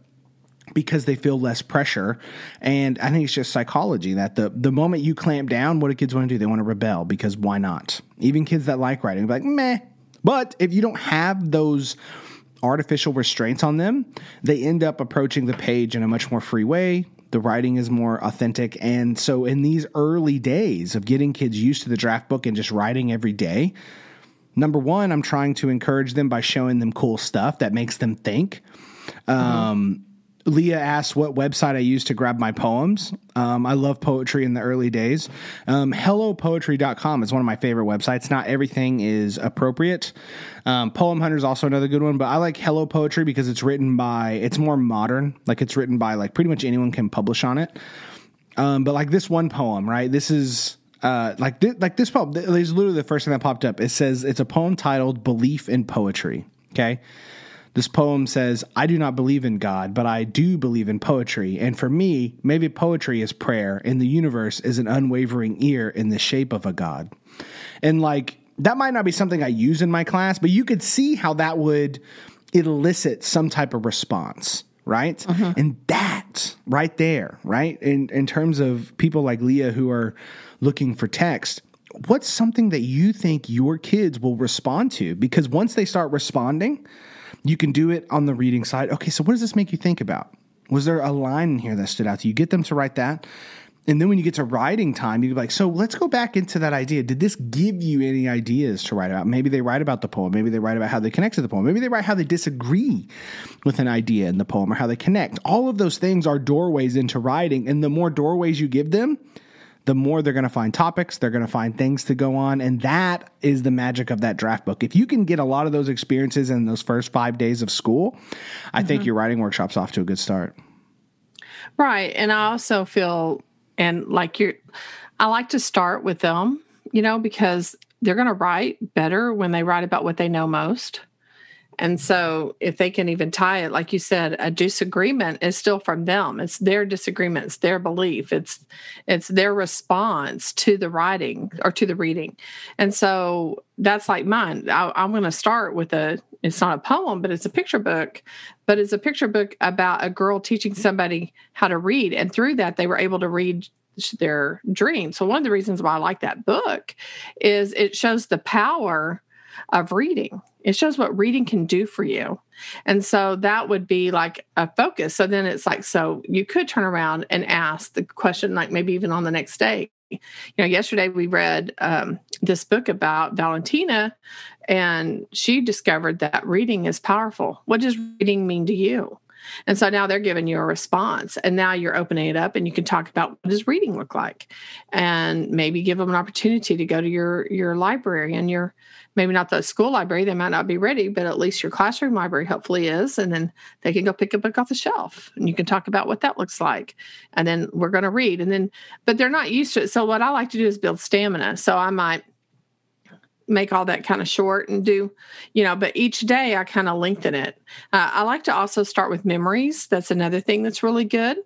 because they feel less pressure. And I think it's just psychology that the the moment you clamp down, what do kids want to do? They want to rebel because why not? Even kids that like writing, like meh. But if you don't have those artificial restraints on them, they end up approaching the page in a much more free way. The writing is more authentic. And so, in these early days of getting kids used to the draft book and just writing every day, number one, I'm trying to encourage them by showing them cool stuff that makes them think. Um, Leah asked what website I use to grab my poems. Um, I love poetry in the early days. Um, HelloPoetry.com is one of my favorite websites. Not everything is appropriate. Um, Poem Hunter is also another good one, but I like Hello Poetry because it's written by, it's more modern. Like it's written by, like pretty much anyone can publish on it. Um, but like this one poem, right? This is, uh, like th- like this poem. Is literally the first thing that popped up. It says it's a poem titled "Belief in Poetry." Okay, this poem says, I do not believe in God, but I do believe in poetry. And for me, maybe poetry is prayer, and the universe is an unwavering ear in the shape of a God. And like, that might not be something I use in my class, but you could see how that would elicit some type of response, right? Uh-huh. And that right there, right? In in terms of people like Leah who are looking for text, what's something that you think your kids will respond to? Because once they start responding, you can do it on the reading side. Okay, so what does this make you think about? Was there a line in here that stood out to you? Get them to write that. And then when you get to writing time, you'd be like, so let's go back into that idea. Did this give you any ideas to write about? Maybe they write about the poem. Maybe they write about how they connect to the poem. Maybe they write how they disagree with an idea in the poem or how they connect. All of those things are doorways into writing. And the more doorways you give them, the more they're going to find topics, they're going to find things to go on. And that is the magic of that draft book. If you can get a lot of those experiences in those first five days of school, I mm-hmm. think your writing workshop's off to a good start. Right. And I also feel, and like you're, I like to start with them, you know, because they're going to write better when they write about what they know most. And so, if they can even tie it, like you said, a disagreement is still from them. It's their disagreement, it's their belief, it's it's their response to the writing or to the reading. And so that's like mine. I, I'm going to start with a. It's not a poem, but it's a picture book. But it's a picture book about a girl teaching somebody how to read, and through that, they were able to read their dream. So one of the reasons why I like that book is it shows the power of reading. It shows what reading can do for you. And so that would be like a focus. So then it's like, so you could turn around and ask the question, like maybe even on the next day. You know, yesterday we read um, this book about Valentina, and she discovered that reading is powerful. What does reading mean to you? And so now they're giving you a response. And now you're opening it up and you can talk about what does reading look like? And maybe give them an opportunity to go to your your library and your maybe not the school library, they might not be ready, but at least your classroom library hopefully is. And then they can go pick a book off the shelf and you can talk about what that looks like. And then we're going to read. And then, but they're not used to it. So what I like to do is build stamina. So I might make all that kind of short and do, you know, but each day I kind of lengthen it. Uh, I like to also start with memories. That's another thing that's really good.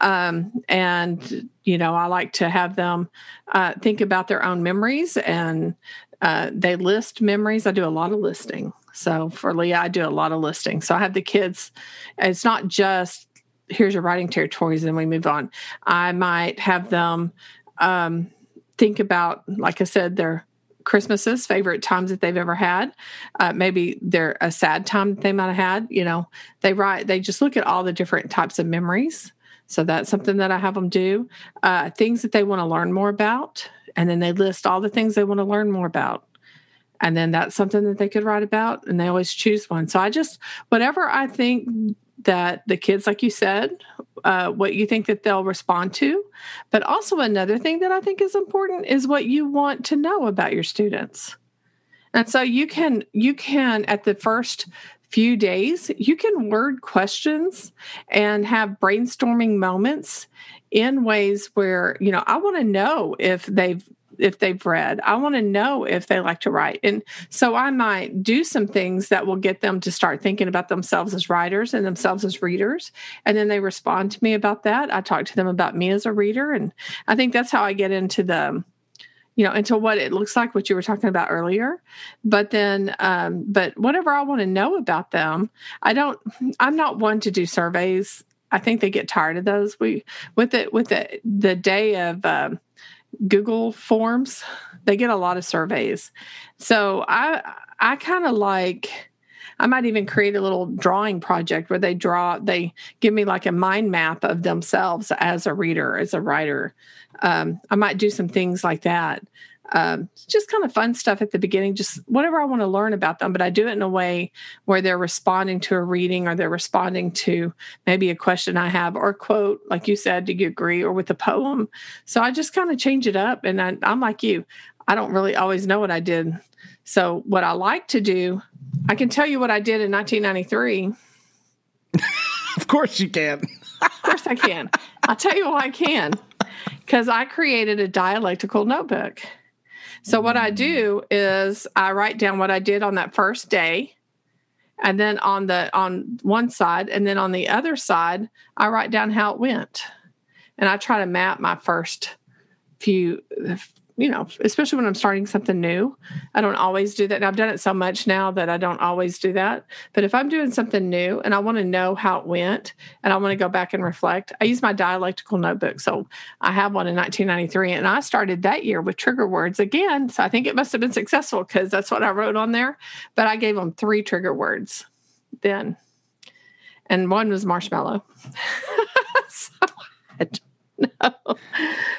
Um, and, you know, I like to have them uh, think about their own memories and uh, they list memories. I do a lot of listing. So for Leah, I do a lot of listing. So I have the kids, it's not just here's your writing territories and we move on. I might have them um, think about, like I said, their Christmases, favorite times that they've ever had. Uh, maybe they're a sad time they might have had. You know, they write, they just look at all the different types of memories. So that's something that I have them do. Uh, things that they want to learn more about. And then they list all the things they want to learn more about. And then that's something that they could write about. And they always choose one. So I just, whatever I think that the kids, like you said, uh, what you think that they'll respond to. But also, another thing that I think is important is what you want to know about your students. And so you can you can at the first few days, you can word questions and have brainstorming moments in ways where, you know, I want to know if they've if they've read. I want to know if they like to write. And so I might do some things that will get them to start thinking about themselves as writers and themselves as readers. And then they respond to me about that. I talk to them about me as a reader. And I think that's how I get into the you know into what it looks like what you were talking about earlier but then um, but whatever i want to know about them i don't i'm not one to do surveys i think they get tired of those we with it with the the day of um, Google Forms. They get a lot of surveys. So I I kind of like I might even create a little drawing project where they draw, they give me like a mind map of themselves as a reader, as a writer. Um, I might do some things like that um, just kind of fun stuff at the beginning, just whatever I want to learn about them. But I do it in a way where they're responding to a reading or they're responding to maybe a question I have or a quote, like you said, do you agree, or with a poem. So I just kind of change it up. And I, I'm like you, I don't really always know what I did. So what I like to do, I can tell you what I did in 1993. [LAUGHS] of course you can. of course I can. I'll tell you why I can. Because I created a dialectical notebook. So what I do is I write down what I did on that first day and then on the on one side and then on the other side I write down how it went. And I try to map my first few you know, especially when I'm starting something new. I don't always do that. And I've done it so much now that I don't always do that. But if I'm doing something new and I want to know how it went and I want to go back and reflect, I use my dialectical notebook. So I have one in 1993 and I started that year with trigger words again. So I think it must have been successful because that's what I wrote on there. But I gave them three trigger words then. And one was marshmallow. [LAUGHS] so I don't know.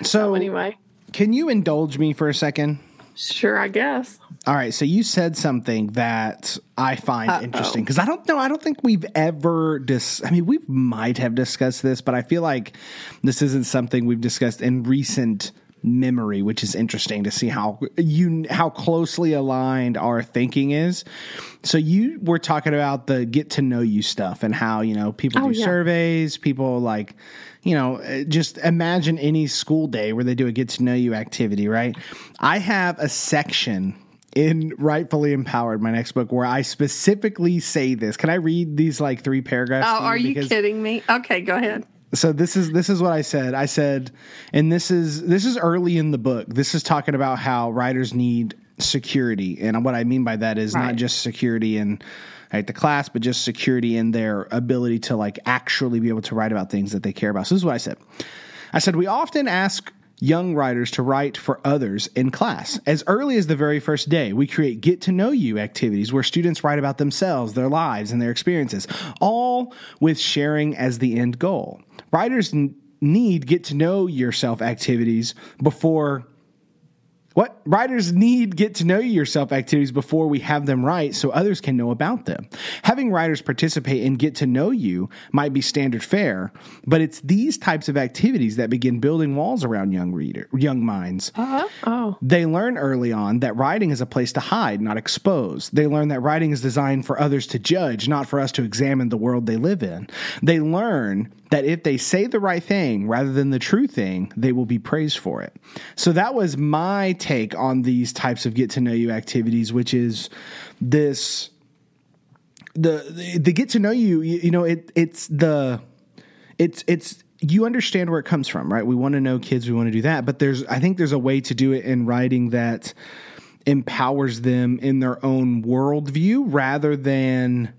So, so anyway can you indulge me for a second? Sure, I guess. All right, so you said something that I find Uh-oh. interesting because I don't know. I don't think we've ever dis. I mean, we might have discussed this, but I feel like this isn't something we've discussed in recent memory, which is interesting to see how you how closely aligned our thinking is. So you were talking about the get to know you stuff and how you know people oh, do yeah. surveys, people like you know, uh, just imagine any school day where they do a get to know you activity, right? I have a section in Rightfully Empowered, my next book, where I specifically say this. Can I read these like three paragraphs? Oh, are you kidding me? Okay, go ahead. So this is this is what I said. I said, and this is this is early in the book. This is talking about how writers need security, and what I mean by that is right. not just security in right, the class, but just security in their ability to like actually be able to write about things that they care about. So this is what I said. I said, we often ask young writers to write for others in class. As early as the very first day, we create get to know you activities where students write about themselves, their lives, and their experiences, all with sharing as the end goal. Writers n- need get to know yourself activities before what writers need get to know yourself activities before we have them write so others can know about them. Having writers participate and get to know you might be standard fare, but it's these types of activities that begin building walls around young reader young minds. Uh-huh. Oh. They learn early on that writing is a place to hide, not expose. They learn that writing is designed for others to judge, not for us to examine the world they live in. They learn that if they say the right thing rather than the true thing, they will be praised for it. So that was my take on these types of get to know you activities, which is this the the, get to know you, you, you know, it it's the it's it's you understand where it comes from, right? We want to know kids, we want to do that, but there's I think there's a way to do it in writing that empowers them in their own worldview rather than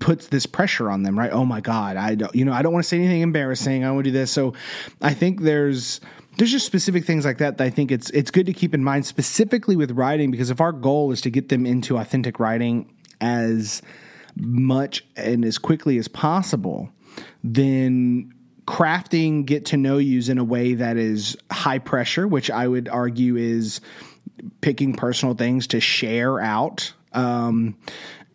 puts this pressure on them, right? Oh my God, I don't, you know, I don't want to say anything embarrassing. I want to do this. So I think there's, there's just specific things like that that I think it's it's good to keep in mind specifically with writing because if our goal is to get them into authentic writing as much and as quickly as possible, then crafting get to know yous in a way that is high pressure, which I would argue is picking personal things to share out um,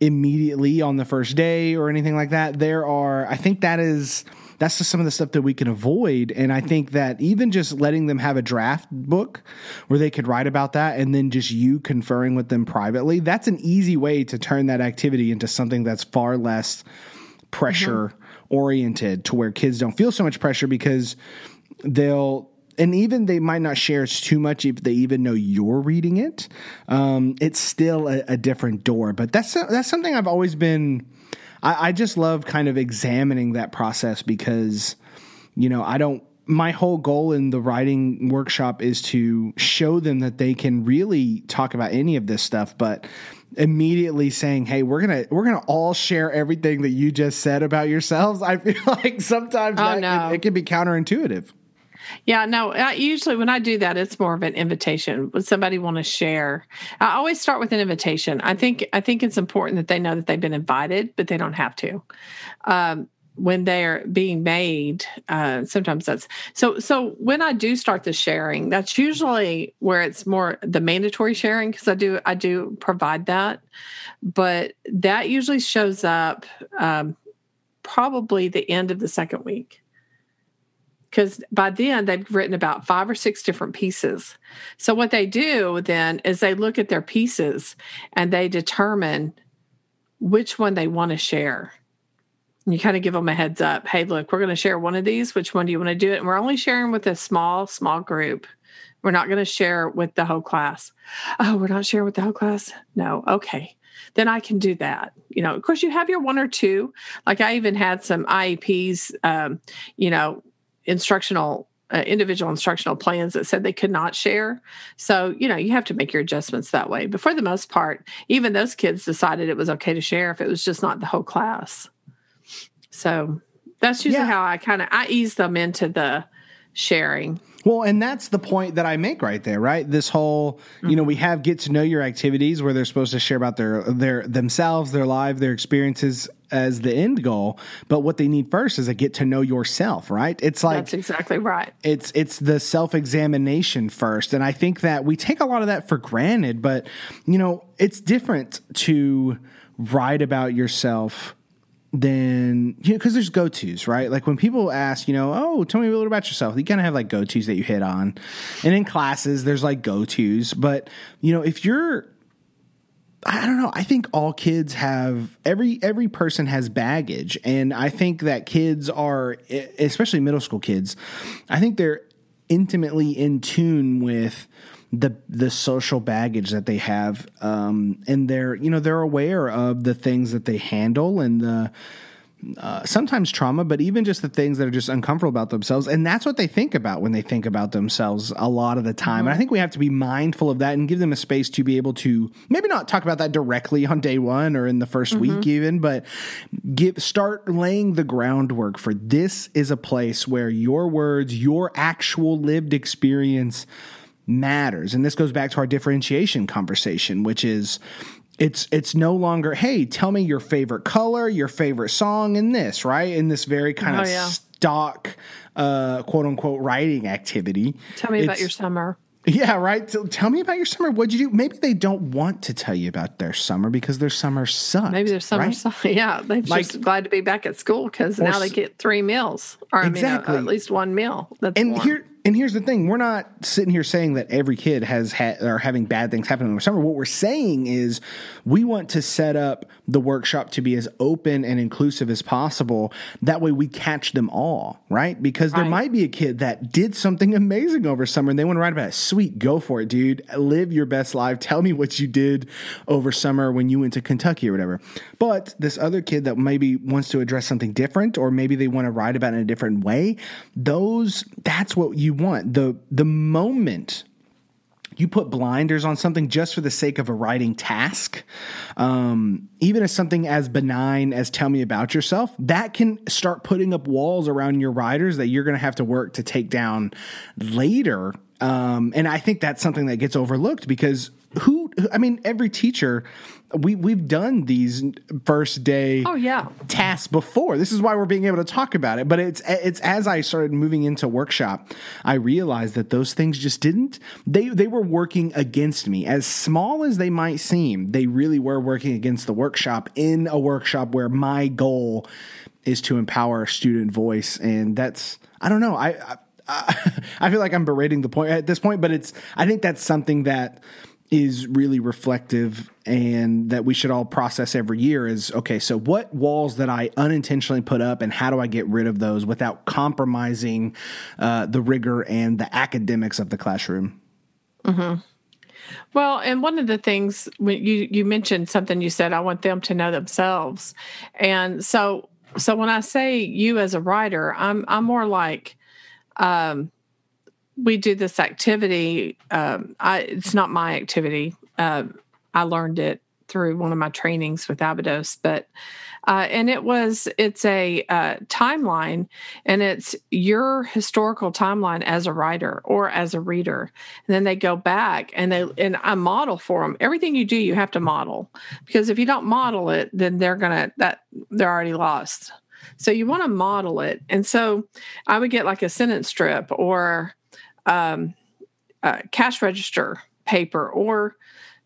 immediately on the first day or anything like that. There are, I think that is that's just some of the stuff that we can avoid. And I think that even just letting them have a draft book where they could write about that and then just you conferring with them privately, that's an easy way to turn that activity into something that's far less pressure mm-hmm. oriented to where kids don't feel so much pressure because they'll and even they might not share too much if they even know you're reading it. Um, it's still a, a, different door. But that's that's something I've always been. I, I just love kind of examining that process because, you know, I don't. My whole goal in the writing workshop is to show them that they can really talk about any of this stuff, but immediately saying, "Hey, we're gonna we're gonna all share everything that you just said about yourselves." I feel [LAUGHS] like sometimes oh, that, no. it, it can be counterintuitive. Yeah, no, I, usually when I do that, it's more of an invitation. Would somebody want to share? I always start with an invitation. I think I think it's important that they know that they've been invited, but they don't have to. Um, when they're being made, uh, sometimes that's so. So when I do start the sharing, that's usually where it's more the mandatory sharing because I do I do provide that, but that usually shows up um, probably the end of the second week because by then they've written about five or six different pieces. So, what they do then is they look at their pieces and they determine which one they want to share. And you kind of give them a heads up hey, look, we're going to share one of these. Which one do you want to do it? And we're only sharing with a small, small group. We're not going to share with the whole class. Oh, we're not sharing with the whole class? No. Okay then I can do that. You know, of course, you have your one or two. Like I even had some IEPs, um, you know, instructional uh, individual instructional plans that said they could not share. So, you know, you have to make your adjustments that way. But for the most part, even those kids decided it was okay to share if it was just not the whole class. So that's usually yeah. how I kind of I ease them into the sharing. Well, and that's the point that I make right there, right? This whole, you know, we have get to know your activities where they're supposed to share about their their themselves, their life, their experiences as the end goal, but what they need first is a get to know yourself, right? It's like That's exactly right. It's it's the self-examination first, and I think that we take a lot of that for granted, but you know, it's different to write about yourself then you know because there's go-to's right like when people ask you know oh tell me a little about yourself you kind of have like go-to's that you hit on and in classes there's like go-to's but you know if you're I don't know. I think all kids have every every person has baggage, and I think that kids are, especially middle school kids, I think they're intimately in tune with the the social baggage that they have, um, and they're you know they're aware of the things that they handle and the uh, sometimes trauma, but even just the things that are just uncomfortable about themselves. And that's what they think about when they think about themselves a lot of the time. Mm-hmm. And I think we have to be mindful of that and give them a space to be able to maybe not talk about that directly on day one or in the 1st mm-hmm. week, even, but give, start laying the groundwork for this is a place where your words, your actual lived experience matters. And this goes back to our differentiation conversation, which is it's it's no longer hey tell me your favorite color your favorite song in this right in this very kind oh, of yeah. stock uh quote unquote writing activity tell me it's, about your summer yeah right so tell me about your summer what'd you do maybe they don't want to tell you about their summer because their summer sucks maybe their summer right? sucks [LAUGHS] yeah they're like, just glad to be back at school because now they get three meals or exactly. I mean, uh, at least one meal that's and warm. here and here's the thing: we're not sitting here saying that every kid has had or having bad things happen in the summer. What we're saying is we want to set up the workshop to be as open and inclusive as possible. That way, we catch them all, right? Because there right. might be a kid that did something amazing over summer, and they want to write about it. Sweet, go for it, dude. Live your best life. Tell me what you did over summer when you went to Kentucky or whatever. But this other kid that maybe wants to address something different, or maybe they want to write about it in a different way. Those, that's what you you want. The the moment you put blinders on something just for the sake of a writing task, um, even as something as benign as tell me about yourself, that can start putting up walls around your writers that you're going to have to work to take down later. Um, and I think that's something that gets overlooked because who, I mean, every teacher we we've done these first day oh yeah. tasks before. This is why we're being able to talk about it. But it's it's as i started moving into workshop i realized that those things just didn't they they were working against me. As small as they might seem they really were working against the workshop in a workshop where my goal is to empower student voice, and that's I don't know. I. I [LAUGHS] I feel like I'm berating the point at this point, but it's I think that's something that is really reflective and that we should all process every year is okay so what walls that i unintentionally put up and how do i get rid of those without compromising uh, the rigor and the academics of the classroom mm-hmm. well and one of the things when you you mentioned something you said i want them to know themselves and so so when i say you as a writer i'm i'm more like um we do this activity. Um, I, it's not my activity. Uh, I learned it through one of my trainings with Abydos, but uh, and it was it's a uh, timeline, and it's your historical timeline as a writer or as a reader. And then they go back and they and I model for them everything you do. You have to model because if you don't model it, then they're gonna that they're already lost. So you want to model it, and so I would get like a sentence strip or um, uh, cash register paper or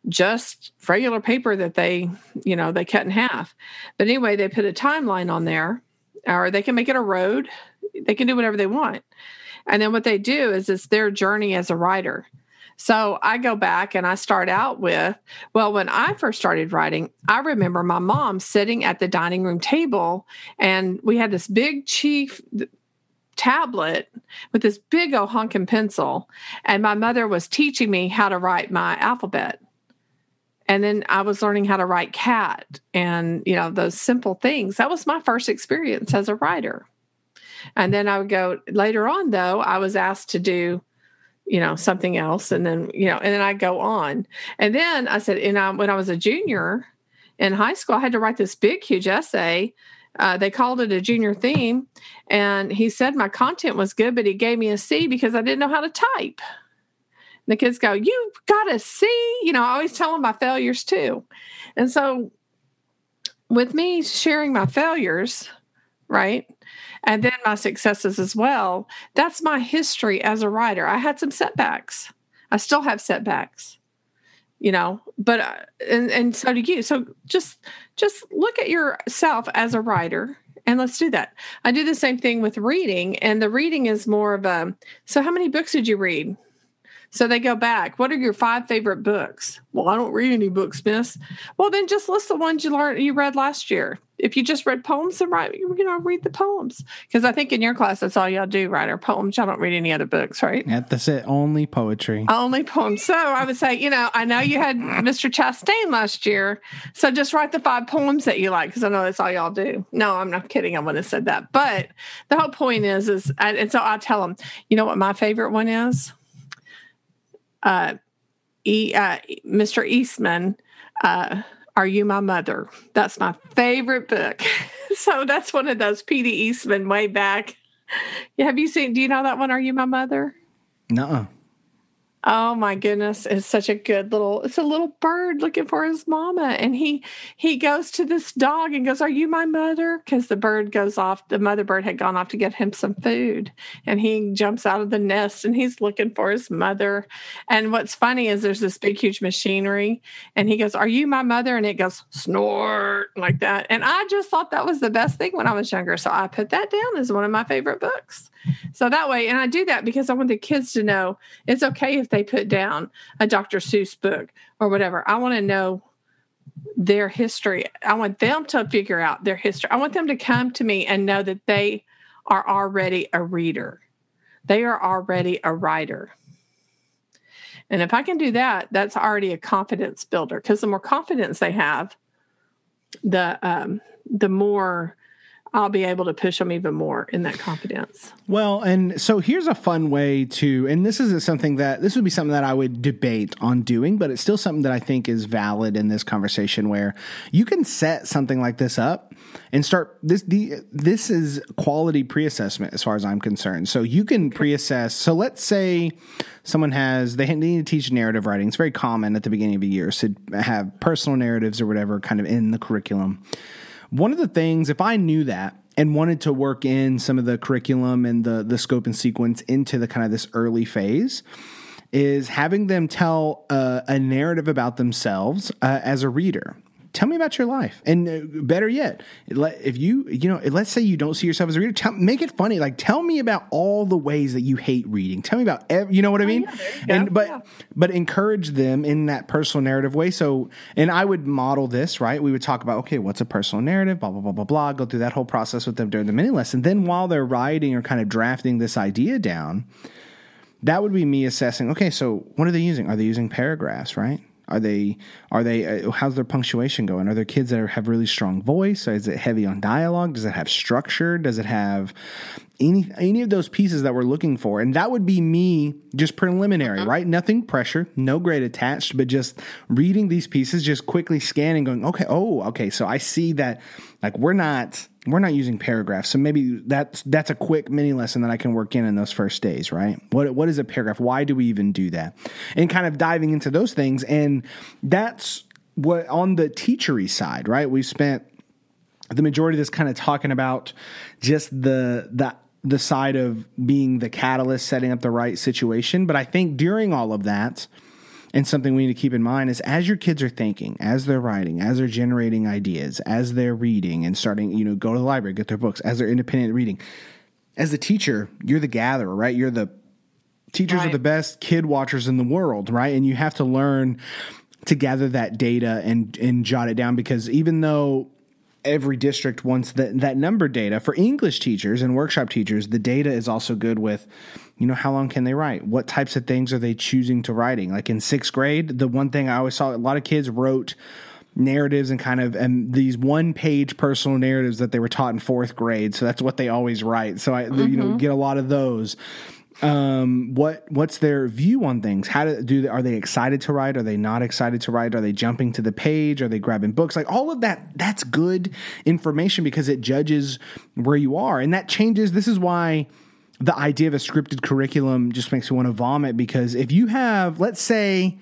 just regular paper that they, you know, they cut in half. But anyway, they put a timeline on there, or they can make it a road. They can do whatever they want. And then what they do is it's their journey as a writer. So I go back and I start out with, well, when I first started writing, I remember my mom sitting at the dining room table and we had this big chief tablet with this big old honking pencil, and my mother was teaching me how to write my alphabet. And then I was learning how to write cat and, you know, those simple things. That was my first experience as a writer. And then I would go later on, though, I was asked to do, you know, something else. And then, you know, and then I go on. And then I said, and I, when I was a junior in high school, I had to write this big, huge essay uh, they called it a junior theme. And he said my content was good, but he gave me a C because I didn't know how to type. And the kids go, You got a C? You know, I always tell them my failures too. And so with me sharing my failures, right? And then my successes as well, that's my history as a writer. I had some setbacks. I still have setbacks you know but uh, and and so do you so just just look at yourself as a writer and let's do that i do the same thing with reading and the reading is more of a so how many books did you read so they go back. What are your five favorite books? Well, I don't read any books, miss. Well, then just list the ones you learned you read last year. If you just read poems, then write, you know, read the poems. Because I think in your class that's all y'all do, right? Or poems. Y'all don't read any other books, right? Yeah, that's it. Only poetry. Only poems. So I would say, you know, I know you had [LAUGHS] Mr. Chastain last year. So just write the five poems that you like, because I know that's all y'all do. No, I'm not kidding. I wouldn't have said that. But the whole point is, is and so I tell them, you know what my favorite one is? uh, e, uh, Mr. Eastman, uh, Are You My Mother? That's my favorite book. [LAUGHS] so that's one of those P.D. Eastman way back. Have you seen, do you know that one, Are You My Mother? No. Oh my goodness, it's such a good little it's a little bird looking for his mama and he he goes to this dog and goes, "Are you my mother?" cuz the bird goes off, the mother bird had gone off to get him some food and he jumps out of the nest and he's looking for his mother. And what's funny is there's this big huge machinery and he goes, "Are you my mother?" and it goes snort like that. And I just thought that was the best thing when I was younger, so I put that down as one of my favorite books. So that way, and I do that because I want the kids to know it's okay if they put down a Dr. Seuss book or whatever. I want to know their history. I want them to figure out their history. I want them to come to me and know that they are already a reader, they are already a writer. And if I can do that, that's already a confidence builder because the more confidence they have, the um, the more I'll be able to push them even more in that confidence. Well, and so here's a fun way to, and this isn't something that this would be something that I would debate on doing, but it's still something that I think is valid in this conversation where you can set something like this up and start this. The, this is quality pre-assessment as far as I'm concerned. So you can pre-assess. So let's say someone has they need to teach narrative writing. It's very common at the beginning of a year to have personal narratives or whatever kind of in the curriculum. One of the things, if I knew that and wanted to work in some of the curriculum and the the scope and sequence into the kind of this early phase, is having them tell a narrative about themselves uh, as a reader. Tell me about your life. And uh, better yet if you you know let's say you don't see yourself as a reader tell, make it funny. Like tell me about all the ways that you hate reading. Tell me about every, you know what i oh, mean? oh, yeah, and but yeah. but encourage them in that personal narrative way. So and i would model this right? We would talk about okay what's a personal narrative? Blah blah blah blah blah. Go through that whole process with them during the mini lesson. Then while they're writing or kind of drafting this idea down that would be me assessing okay so what are they using? Are they using paragraphs right are they are they uh, how's their punctuation going? Are there kids that are, have really strong voice? Is it heavy on dialogue? Does it have structure? Does it have any any of those pieces that we're looking for? And that would be me just preliminary, uh-huh. right? Nothing pressure, no grade attached, but just reading these pieces, just quickly scanning, going, okay, oh, okay, so I see that like we're not we're not using paragraphs. So maybe that's that's a quick mini lesson that I can work in in those first days, right? What what is a paragraph? Why do we even do that? And kind of diving into those things and that's what on the teachery side, right? We've spent the majority of this kind of talking about just the the the side of being the catalyst, setting up the right situation, but I think during all of that, and something we need to keep in mind is as your kids are thinking, as they're writing, as they're generating ideas, as they're reading and starting, you know, go to the library, get their books, as they're independent reading. As the teacher, you're the gatherer, right? You're the teachers right. are the best kid watchers in the world, right? And you have to learn to gather that data and and jot it down because even though every district wants that that number data for English teachers and workshop teachers, the data is also good with you know, how long can they write? What types of things are they choosing to writing? Like in sixth grade, the one thing I always saw a lot of kids wrote narratives and kind of and these one page personal narratives that they were taught in fourth grade. So that's what they always write. So I, mm-hmm. you know, mm-hmm. get a lot of those. Um, what what's their view on things? How do do are they excited to write? Are they not excited to write? Are they jumping to the page? Are they grabbing books? Like all of that. That's good information because it judges where you are, and that changes. This is why the idea of a scripted curriculum just makes me want to vomit because if you have, let's say,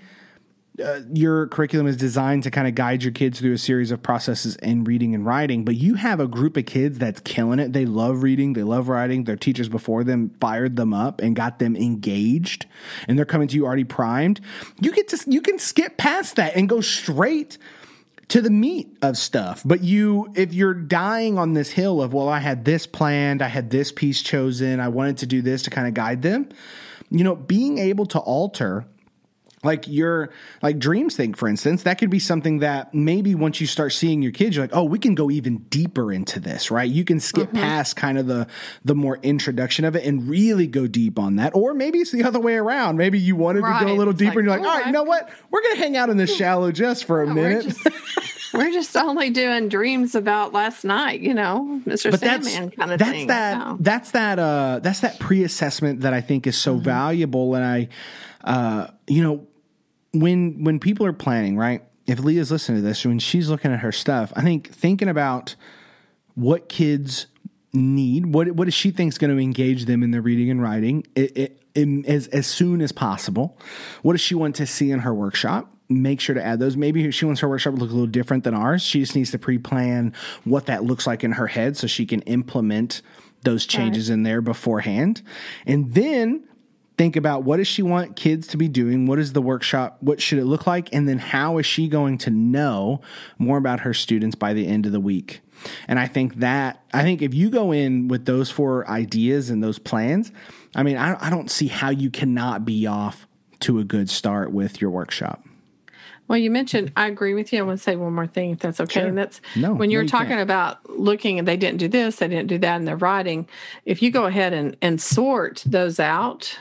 uh, your curriculum is designed to kind of guide your kids through a series of processes in reading and writing, but you have a group of kids that's killing it. They love reading, they love writing. Their teachers before them fired them up and got them engaged, and they're coming to you already primed. You get to you can skip past that and go straight to the meat of stuff. But you, if you're dying on this hill of, well, I had this planned, I had this piece chosen, I wanted to do this to kind of guide them, you know, being able to alter like your like dreams thing for instance that could be something that maybe once you start seeing your kids you're like oh we can go even deeper into this right? You can skip mm-hmm. past kind of the the more introduction of it and really go deep on that. Or maybe it's the other way around. Maybe you wanted right. to go a little deeper like, and you're like all right you know what? We're gonna hang out in this [LAUGHS] shallow just for a yeah, minute. we're just, we're just, only doing dreams about last night you know mr but sandman kind of that's thing that that's that uh that's that pre-assessment that i think is so mm-hmm. valuable. And i uh you know when when people are planning, right? If Leah's listening to this, when she's looking at her stuff, I think thinking about what kids need, what what does she think is going to engage them in their reading and writing it, it, in, as as soon as possible. What does she want to see in her workshop? Make sure to add those. Maybe she wants her workshop to look a little different than ours. She just needs to pre-plan what that looks like in her head so she can implement those changes right. in there beforehand. And then think about what does she want kids to be doing what is the workshop what should it look like and then how is she going to know more about her students by the end of the week and i think that i think if you go in with those four ideas and those plans i mean i, I don't see how you cannot be off to a good start with your workshop well, you mentioned, I agree with you. I want to say one more thing, if that's okay. Sure. And that's no, when you're no, you talking can't. about looking and they didn't do this, they didn't do that in their writing. If you go ahead and, and sort those out,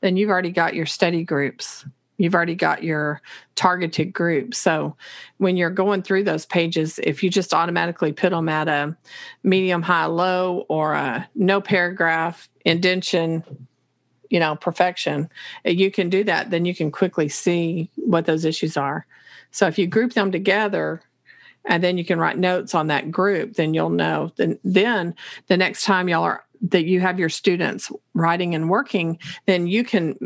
then you've already got your study groups. You've already got your targeted group. So when you're going through those pages, if you just automatically put them at a medium, high, low, or a no paragraph, indention, you know, perfection, uh, you can do that. Then you can quickly see what those issues are. So if you group them together, and then you can write notes on that group, then you'll know. Then, then the next time y'all are that you have your students writing and working, then you can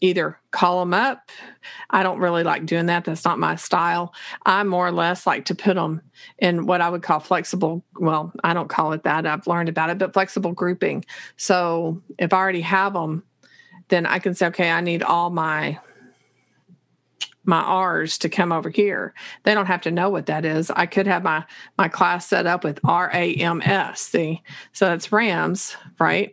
either call them up. I don't really like doing that. That's not my style. I more or less like to put them in what I would call flexible. Well, I don't call it that. I've learned about it, but flexible grouping. So if I already have them, then I can say, okay, I need all my my R's to come over here. They don't have to know what that is. I could have my my class set up with R A M S. See, so that's Rams, right?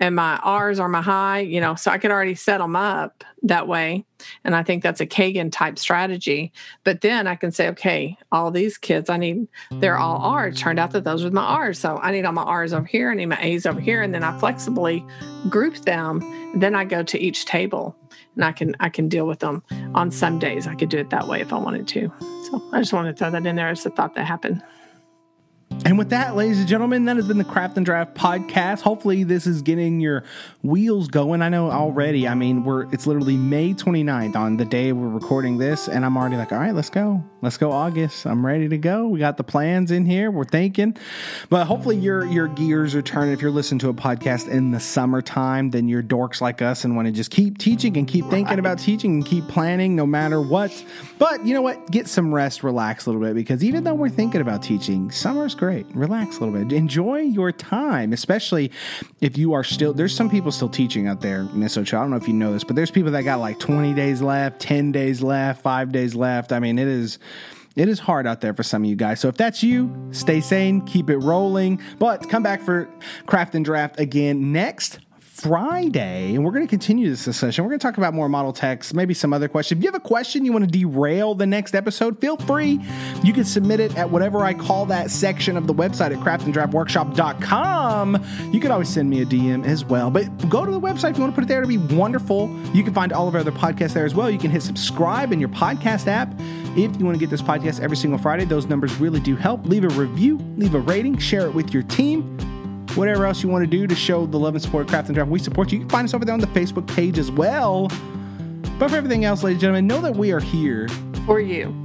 And my R's are my high, you know, so I could already set them up that way. And I think that's a Kagan type strategy. But then I can say, okay, all these kids, I need, they're all R's. Turned out that those were my R's. So I need all my R's over here. I need my A's over here. And then I flexibly group them. Then I go to each table and I can, I can deal with them on some days. I could do it that way if I wanted to. So I just wanted to throw that in there as a thought that happened. And with that, ladies and gentlemen, that has been the Craft and Draft podcast. Hopefully, this is getting your wheels going. I know already. I mean, we're it's literally May 29th on the day we're recording this, and I'm already like, all right, let's go. Let's go August. I'm ready to go. We got the plans in here. We're thinking. But hopefully your your gears are turning. If you're listening to a podcast in the summertime, then you're dorks like us and want to just keep teaching and keep thinking right. about teaching and keep planning no matter what. But you know what? Get some rest, relax a little bit because even though we're thinking about teaching, summer's great. Relax a little bit. Enjoy your time, especially if you are still there's some people still teaching out there, Miss Ocho. I don't know if you know this, but there's people that got like 20 days left, 10 days left, 5 days left. I mean, it is it is hard out there for some of you guys. So if that's you, stay sane, keep it rolling. But come back for Craft and Draft again next Friday, and we're going to continue this discussion. We're going to talk about more model text, maybe some other questions. If you have a question you want to derail the next episode, feel free. You can submit it at whatever I call that section of the website at craftanddraftworkshop.com. You can always send me a DM as well. But go to the website if you want to put it there. It'll be wonderful. You can find all of our other podcasts there as well. You can hit subscribe in your podcast app. If you want to get this podcast every single Friday, those numbers really do help. Leave a review, leave a rating, share it with your team whatever else you want to do to show the love and support Craft and Draft. We support you. You can find us over there on the Facebook page as well. But for everything else, ladies and gentlemen, know that we are here for you.